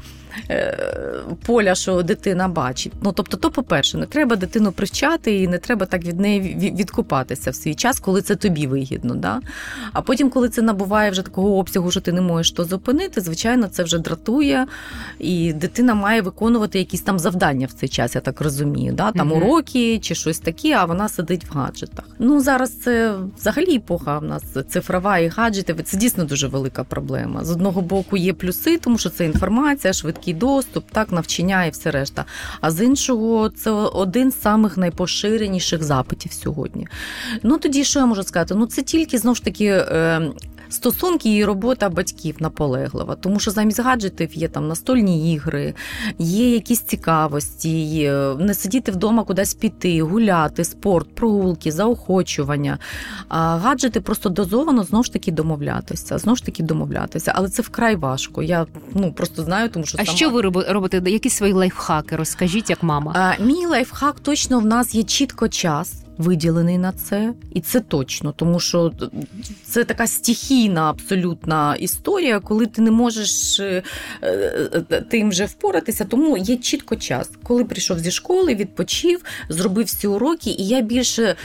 Е, Поля, що дитина бачить. Ну тобто, то, по-перше, не треба дитину привчати і не треба так від неї ві- відкупатися в свій час, коли це тобі вигідно. Да? А потім, коли це набуває вже такого обсягу, що ти не можеш то зупинити, звичайно, це вже дратує, і дитина має виконувати якісь там завдання в цей час, я так розумію. Да? Там Мгм. уроки чи щось таке, а вона сидить в гаджетах. Ну зараз це взагалі епоха в нас цифрова і гаджети. Це дійсно дуже велика проблема. З одного боку є плюси, тому що це інформація, швидкий доступ, так навчання і все решта. А з іншого, це один з самих найпоширеніших запитів сьогодні. Ну тоді що я можу сказати? Ну це тільки знову ж таки. Стосунки і робота батьків наполеглива, тому що замість гаджетів є там настольні ігри, є якісь цікавості, не сидіти вдома кудись піти, гуляти, спорт, прогулки, заохочування. А гаджети просто дозовано знову ж таки домовлятися. Знову ж таки домовлятися, але це вкрай важко. Я ну просто знаю, тому що А сама... що ви робите? робите? Якісь свої лайфхаки? Розкажіть, як мама. А, мій лайфхак точно в нас є чітко час. Виділений на це, і це точно, тому що це така стихійна абсолютна історія, коли ти не можеш е, е, тим вже впоратися. Тому є чітко час, коли прийшов зі школи, відпочив, зробив всі уроки, і я більше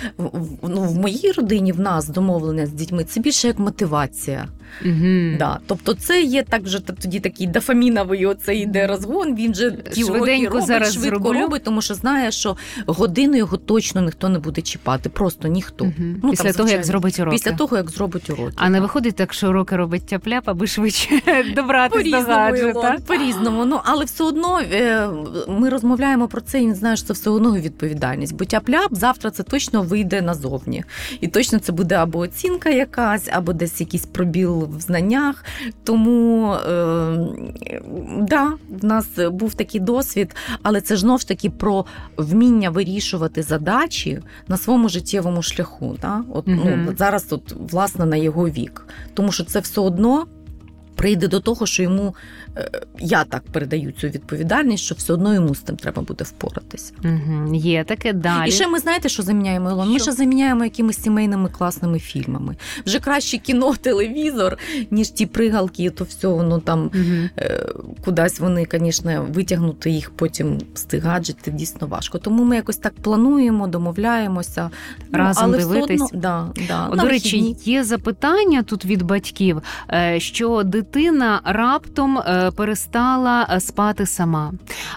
ну, в моїй родині в нас домовлення з дітьми це більше як мотивація. Угу. Да. Тобто, це є так вже тоді такий дофаміновий оце йде розгон. Він вже ті уроки робить, зараз швидко зроблю. робить, тому що знає, що годину його точно ніхто не буде чіпати. Просто ніхто. Угу. Ну, Після там, того, як зробить уроки. Після того, як зробить уроки. А не виходить так, що уроки робить тяп-ляп, аби швидше добратися до По-різному, гаджета. По-різному. Ну, але все одно е, ми розмовляємо про це і не знаю, що це все одно відповідальність. Бо тяп-ляп завтра це точно вийде назовні. І точно це буде або оцінка якась, або десь якийсь пробіл в знаннях. Тому е, да, в нас був такий досвід, але це ж ж таки про вміння вирішувати задачі на своєму життєвому шляху. Да? От, ну, зараз тут, власне, на його вік. Тому що це все одно. Прийде до того, що йому е, я так передаю цю відповідальність, що все одно йому з тим треба буде впоратися. Угу. Є таке далі. І ще ми знаєте, що заміняємо Ілон? Ми ще заміняємо якимись сімейними класними фільмами. Вже краще кіно, телевізор, ніж ті пригалки, то все воно там Угу. кудись вони, звісно, витягнути їх потім з тих гаджетів дійсно важко. Тому ми якось так плануємо, домовляємося. Разом але дивитись. Все одно, да, да, О, До речі, вихідні. є запитання тут від батьків, е, що дитина раптом е, перестала е, спати сама.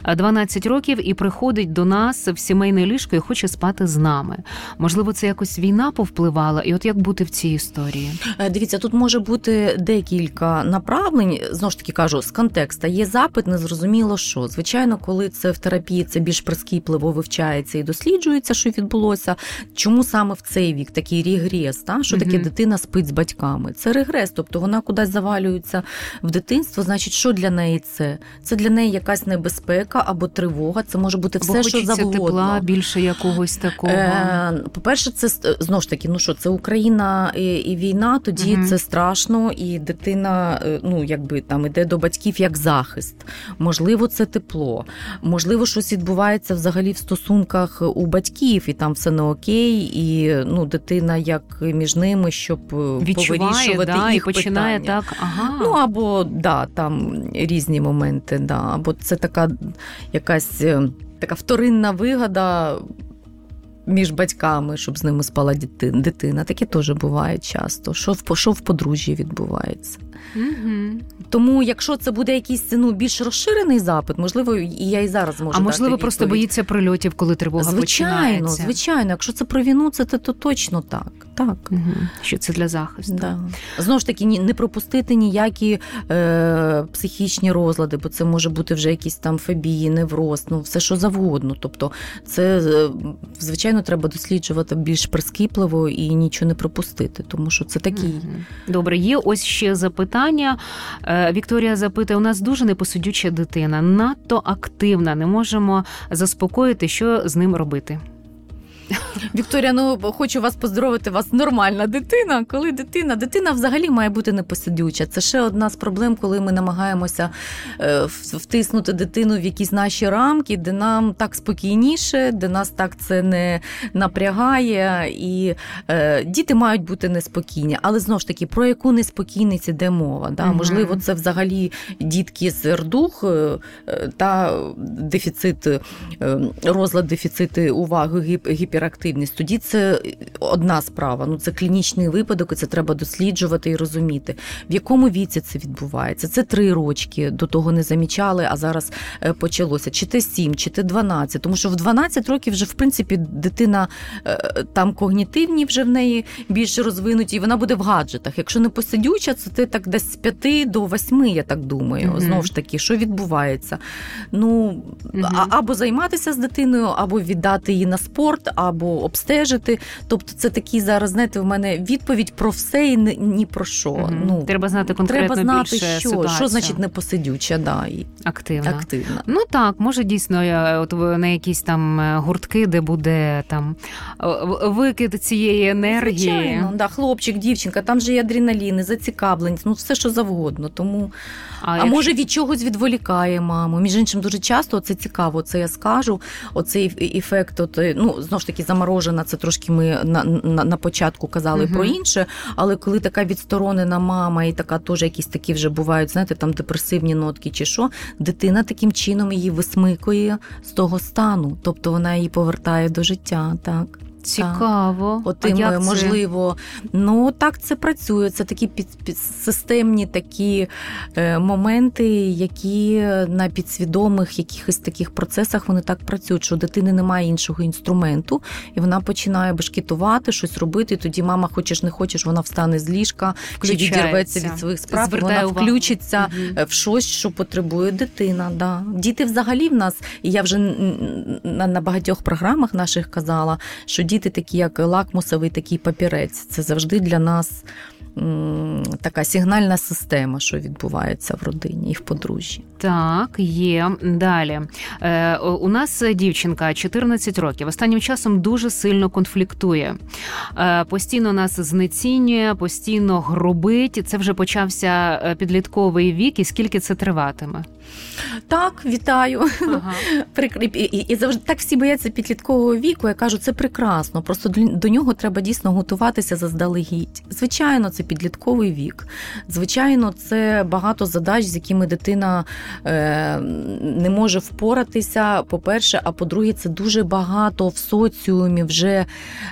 Е, 12 років і приходить до нас в сімейне ліжко і хоче спати з нами. Можливо, це якось війна повпливала, і от як бути в цій історії? Е, Дивіться, тут може бути декілька направлень. Знову ж таки кажу, з контекста є запит, незрозуміло що. Звичайно, коли це в терапії це більш прискіпливо вивчається і досліджується, що відбулося. Чому саме в цей вік такий регрес? Та? Що таке Мгм. дитина спить з батьками? Це регрес, тобто вона кудись завалюється в дитинство. Значить, що для неї це? Це для неї якась небезпека або тривога. Це може бути все, Бо що завгодно. тепла, більше якогось такого. Е, По-перше, це е, знову ж таки, ну що це Україна і, і війна, тоді Мгм. це страшно, і дитина, е, ну якби там іде до батьків як захист. Можливо, це тепло. Можливо, щось відбувається взагалі в стосунках у батьків, і там все не окей, і ну дитина як між ними, щоб е, Відчуває, повирішувати да, і починає питання. так. Ага. Ну або да, там різні моменти, да, або це така якась е, така вторинна вигода. між батьками, щоб з ними спала дитина. Таке теж буває часто. Що в що в подружжі відбувається? Угу. Тому, якщо це буде якийсь ну, більш розширений запит, можливо, і я і зараз можу. А можливо, дати просто боїться прильотів, коли тривога звичайно, починається. Звичайно, звичайно. Якщо це про війну, це то, то точно так. Так. Угу. Що це для захисту. Да. Знову ж таки, не пропустити ніякі е, психічні розлади, бо це може бути вже якісь там фобії, невроз, ну все що завгодно. Тобто, це е, звичайно треба досліджувати більш прискіпливо і нічого не пропустити, тому що це такі. Добре, є ось ще запитання. Е, Вікторія запитує: у нас дуже непосидюча дитина, надто активна. Не можемо заспокоїти, що з ним робити. Вікторія, ну хочу вас поздоровити. Вас нормальна дитина. Коли дитина, дитина взагалі має бути непосидюча. Це ще одна з проблем, коли ми намагаємося е, втиснути дитину в якісь наші рамки, де нам так спокійніше, де нас так це не напрягає. І е, діти мають бути неспокійні. Але знову ж таки, про яку неспокійність іде мова? Да? Угу. Можливо, це взагалі дітки з РДУХ е, та дефіцит, е, розлад дефіциту уваги гіпер гіперактивність, тоді це одна справа. Ну це клінічний випадок, і це треба досліджувати і розуміти, в якому віці це відбувається. Це три рочки, до того не замічали, а зараз е, почалося. Чи те сім, чи те 12. Тому що в 12 років вже в принципі дитина е, там когнітивні вже в неї більше розвинуті, і вона буде в гаджетах. Якщо не посидюча, це ти так десь з 5 до 8, я так думаю. Mm-hmm. Знову ж таки, що відбувається? Ну mm-hmm. або займатися з дитиною, або віддати її на спорт або обстежити. Тобто, це такі зараз, знаєте, в мене відповідь про все і ні про що. Угу. Ну треба знати конкретно треба знати, більше що ситуацію. що значить непосидюча, да і активна. активна. Ну так, може дійсно от на якісь там е, гуртки, де буде там викид цієї енергії. Звичайно, да, хлопчик, дівчинка, там же є адреналіни, зацікавленість, ну все що завгодно. Тому а, а якщо... може від чогось відволікає маму. Між іншим, дуже часто це цікаво. Це я скажу. Оцей ефект, от, ну знову ж таки, заморожена. Це трошки ми на на, на початку казали uh про інше. Але коли така відсторонена мама, і така теж якісь такі вже бувають, знаєте, там депресивні нотки чи що, дитина таким чином її висмикує з того стану, тобто вона її повертає до життя. Так. Цікаво. Отримує, можливо. Ну так це працює. Це такі під, під системні такі е, моменти, які на підсвідомих якихось таких процесах вони так працюють, що у дитини немає іншого інструменту, і вона починає бешкетувати, щось робити. І тоді мама, хочеш не хочеш, вона встане з ліжка чи відірветься від своїх справ. Вона увагу. включиться угу. в щось, що потребує дитина. Да. Діти взагалі в нас, і я вже на, на багатьох програмах наших казала, що діти такі, як лакмусовий такий папірець. Це завжди для нас така сигнальна система, що відбувається в родині і в подружжі. Так, є далі. Е, У нас дівчинка 14 років. Останнім часом дуже сильно конфліктує. Е, Постійно нас знецінює, постійно гробить. Це вже почався е, підлітковий вік, і скільки це триватиме? Так, вітаю. Ага. І, і, і завжди так всі бояться підліткового віку. Я кажу, це прекрасно. Просто до нього треба дійсно готуватися заздалегідь. Звичайно, це підлітковий вік. Звичайно, це багато задач, з якими дитина е, не може впоратися. По-перше, а по-друге, це дуже багато в соціумі вже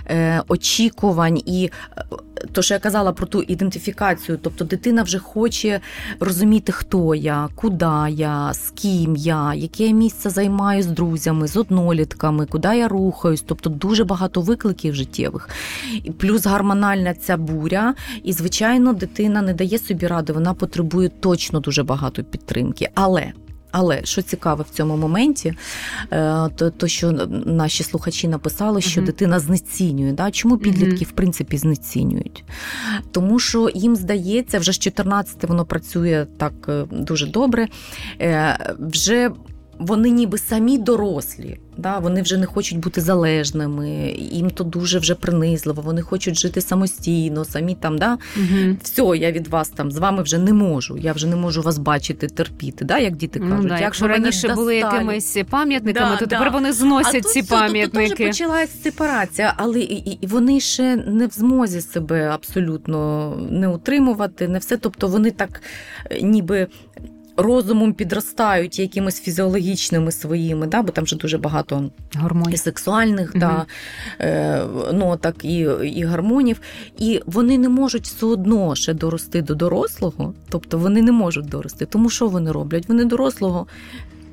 е, очікувань і е, то, що я казала про ту ідентифікацію, тобто дитина вже хоче розуміти, хто я, куди я, з ким я, яке я місце займаю з друзями, з однолітками, куди я рухаюсь. Тобто дуже багато викликів життєвих. Плюс гормональна ця буря. І, звичайно, дитина не дає собі ради, вона потребує точно дуже багато підтримки. Але але що цікаво в цьому моменті, е, то, то що наші слухачі написали, що uh-huh. дитина знецінює. Да? Чому підлітки, uh-huh. в принципі, знецінюють? Тому що їм здається, вже з 14 воно працює так е, дуже добре. Е, вже вони ніби самі дорослі. Да, Вони вже не хочуть бути залежними, їм то дуже вже принизливо, вони хочуть жити самостійно, самі там, да, угу. все, я від вас там з вами вже не можу. Я вже не можу вас бачити, терпіти, да, як діти ну кажуть. Ну, да, Якщо раніше були якимись пам'ятниками, да, то тепер вони зносять а ці тут, пам'ятники. Тут, тут вже сепарація, але і, і вони ще не в змозі себе абсолютно не утримувати, не все. Тобто вони так ніби розумом підростають якимись фізіологічними своїми, да, бо там вже дуже багато Гормонів. і сексуальних да, е, ноток і, і гормонів. І вони не можуть все одно ще дорости до дорослого, тобто вони не можуть дорости. Тому що вони роблять? Вони дорослого.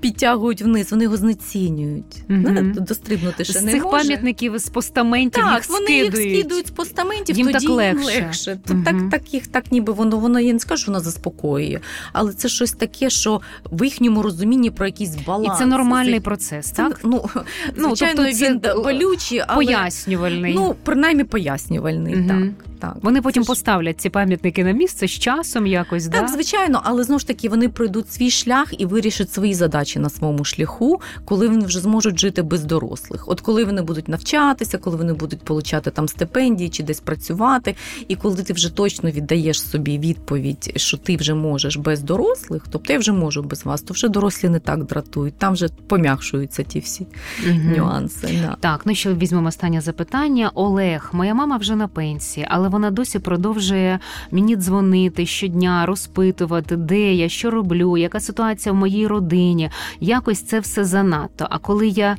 Підтягують вниз, вони його знецінюють. Знаєте, Дострибнути ще З не цих може. пам'ятників з постаментів Так, їх вони скидують. їх скидують з постаментів, Їм тоді так легше. їм легше. Мгм. так, так їх так ніби воно, воно я не скажу, що воно заспокоює, але це щось таке, що в їхньому розумінні про якийсь І це нормальний Це- процес, це, так? Ну, Ну, звичайно, тобто це він болючий, але Пояснювальний. ну, принаймні пояснювальний. Мгм. Так, так. Вони потім Це ж- поставлять ці пам'ятники на місце з часом якось, Так, да? звичайно, але знову ж таки вони пройдуть свій шлях і вирішать свої задачі на своєму шляху, коли вони вже зможуть жити без дорослих. От коли вони будуть навчатися, коли вони будуть получати там стипендії чи десь працювати, і коли ти вже точно віддаєш собі відповідь, що ти вже можеш без дорослих, тобто я вже можу без вас, то вже дорослі не так дратують, там вже пом'якшуються ті всі Мгм. нюанси. Да. Так, ну що візьмемо останнє запитання. Олег, моя мама вже на пенсії, але вона досі продовжує мені дзвонити щодня, розпитувати, де я, що роблю, яка ситуація в моїй родині. Якось це все занадто. А коли я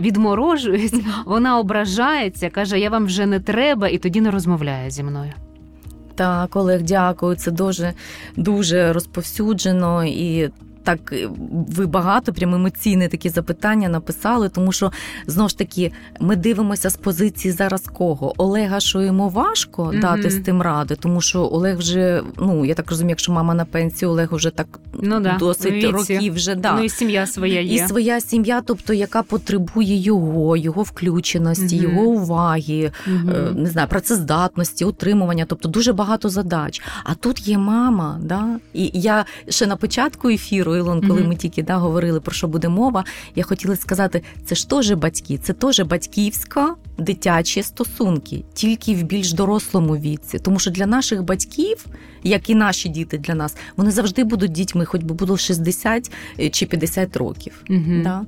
відморожуюсь, вона ображається, каже: Я вам вже не треба, і тоді не розмовляє зі мною. Так, Олег, дякую. Це дуже дуже розповсюджено і. Так, ви багато прям емоційні такі запитання написали, тому що знову ж таки ми дивимося з позиції зараз кого? Олега, що йому важко Мгм. дати з тим ради, тому що Олег вже, ну я так розумію, якщо мама на пенсії, Олег вже так Ну да, досить віці. років вже да. Ну і сім'я своя є. І своя сім'я, тобто яка потребує його, його включеності, Мгм. його уваги, е, не знаю, працездатності, утримування, тобто дуже багато задач. А тут є мама, да? і я ще на початку ефіру, Ілон, коли Мгм. ми тільки да, говорили про що буде мова, я хотіла сказати, це ж теж батьки, це теж батьківська. Дитячі стосунки тільки в більш дорослому віці, тому що для наших батьків, як і наші діти для нас, вони завжди будуть дітьми, хоч би було 60 чи 50 років. Мгм. Да?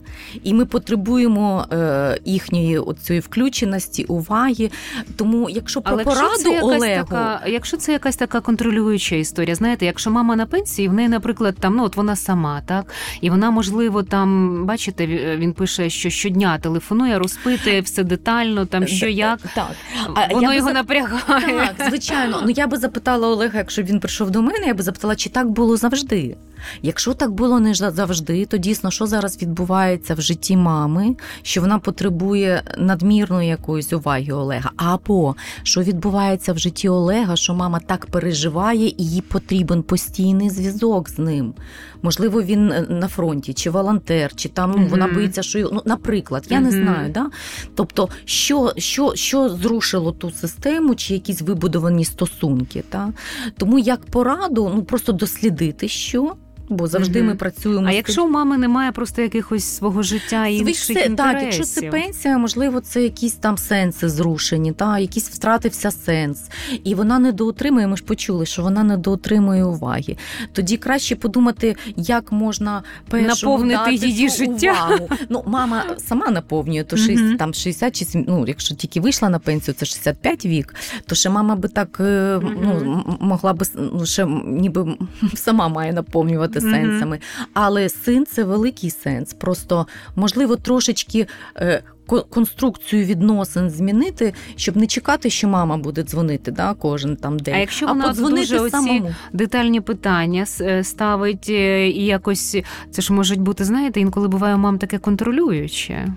І ми потребуємо е, їхньої оцієї включеності, уваги. Тому, якщо про Але пораду якась Олегу, така, якщо це якась така контролююча історія, знаєте, якщо мама на пенсії, в неї, наприклад, там ну от вона сама, так і вона, можливо, там бачите, він пише, що щодня телефонує, розпитує все детально, там що як так. Я воно його зап- напрягає. Так, звичайно. Ну я би запитала Олега, якщо він прийшов до мене, я би запитала, чи так було завжди. Якщо так було не за- завжди, то дійсно, що зараз відбувається в житті мами, що вона потребує надмірної якоїсь уваги Олега, або що відбувається в житті Олега, що мама так переживає, і їй потрібен постійний зв'язок з ним. Можливо, він е, на фронті, чи волонтер, чи там ну, вона боїться, що його- ну, наприклад, я не знаю. Да? Тобто, що, що, що зрушило ту систему, чи якісь вибудовані стосунки. Та? Тому як пораду, ну просто дослідити, що. Бо завжди ми працюємо. А якщо у мами немає просто якихось свого життя і інших інтересів? так, якщо це пенсія, можливо, це якісь там сенси зрушені, та якийсь втратився сенс, і вона недоотримує. Ми ж почули, що вона недоотримує уваги. Тоді краще подумати, як можна Наповнити її життя. Увагу. Ну, мама сама наповнює, то шість- Мгм. там 60 чи ну, якщо тільки вийшла на пенсію, це 65 вік, то ще мама би так е, ну, могла би ну, ще ніби сама має наповнювати Мгм. сенсами. Але син це великий сенс. Просто можливо трошечки. е, Конструкцію відносин змінити, щоб не чекати, що мама буде дзвонити да, кожен там день. А якщо вона подзвонити дуже оці детальні питання е, ставить е, і якось це ж можуть бути, знаєте, інколи буває мам таке контролююче.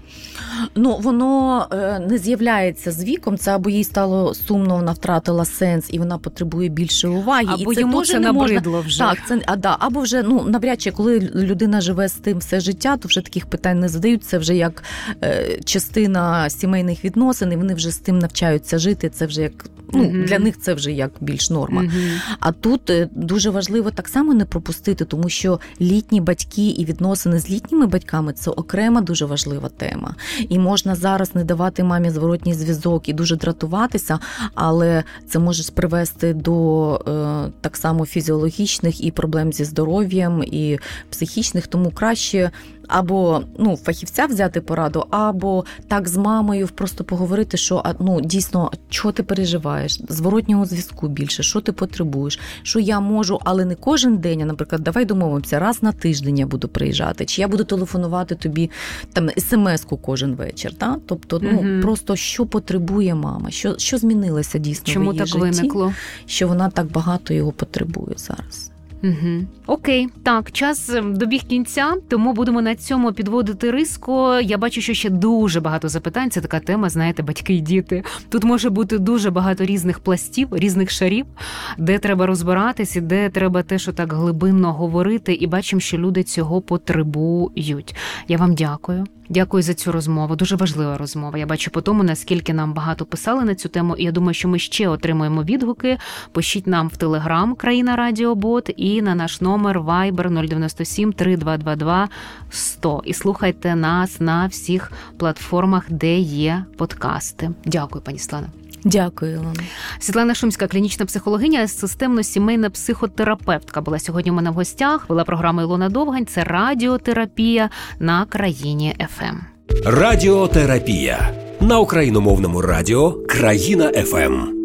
Ну воно е, не з'являється з віком. Це або їй стало сумно, вона втратила сенс і вона потребує більше уваги. Або і це йому це можна. набридло вже. Так, це а да, або вже ну навряд чи коли людина живе з тим все життя, то вже таких питань не задають. Це вже як е, частина сімейних відносин, і вони вже з тим навчаються жити. Це вже як ну Мгм. для них це вже як більш норма. Мгм. А тут е, дуже важливо так само не пропустити, тому що літні батьки і відносини з літніми батьками це окрема дуже важлива тема. І можна зараз не давати мамі зворотній зв'язок і дуже дратуватися, але це може привести до е, так само фізіологічних і проблем зі здоров'ям, і психічних. Тому краще або ну, фахівця взяти пораду, або так з мамою просто поговорити, що ну, дійсно, що ти переживаєш, зворотнього зв'язку більше, що ти потребуєш, що я можу, але не кожен день. а, Наприклад, давай домовимося, раз на тиждень я буду приїжджати, чи я буду телефонувати тобі там смс-ку кожен вечір. Та? Тобто, ну угу. просто що потребує мама, що що змінилося дійсно Чому в її так житті, виникло? що вона так багато його потребує зараз. Угу. Окей, так, час ем, добіг кінця, тому будемо на цьому підводити риску. Я бачу, що ще дуже багато запитань. Це така тема, знаєте, батьки і діти. Тут може бути дуже багато різних пластів, різних шарів, де треба розбиратись, і де треба те, що так глибинно говорити, і бачимо, що люди цього потребують. Я вам дякую. Дякую за цю розмову. Дуже важлива розмова. Я бачу по тому, наскільки нам багато писали на цю тему, і я думаю, що ми ще отримуємо відгуки. Пишіть нам в Телеграм Країна Радіобот і на наш номер Viber 097 3222 100. І слухайте нас на всіх платформах, де є подкасти. Дякую, пані Слана. Дякую, Ілона. Світлана Шумська, клінічна психологиня, системно-сімейна психотерапевтка, була сьогодні у мене в гостях. Була програма Ілона Довгань. Це радіотерапія на країні ФМ. Ем. Радіотерапія на україномовному радіо Країна ФМ.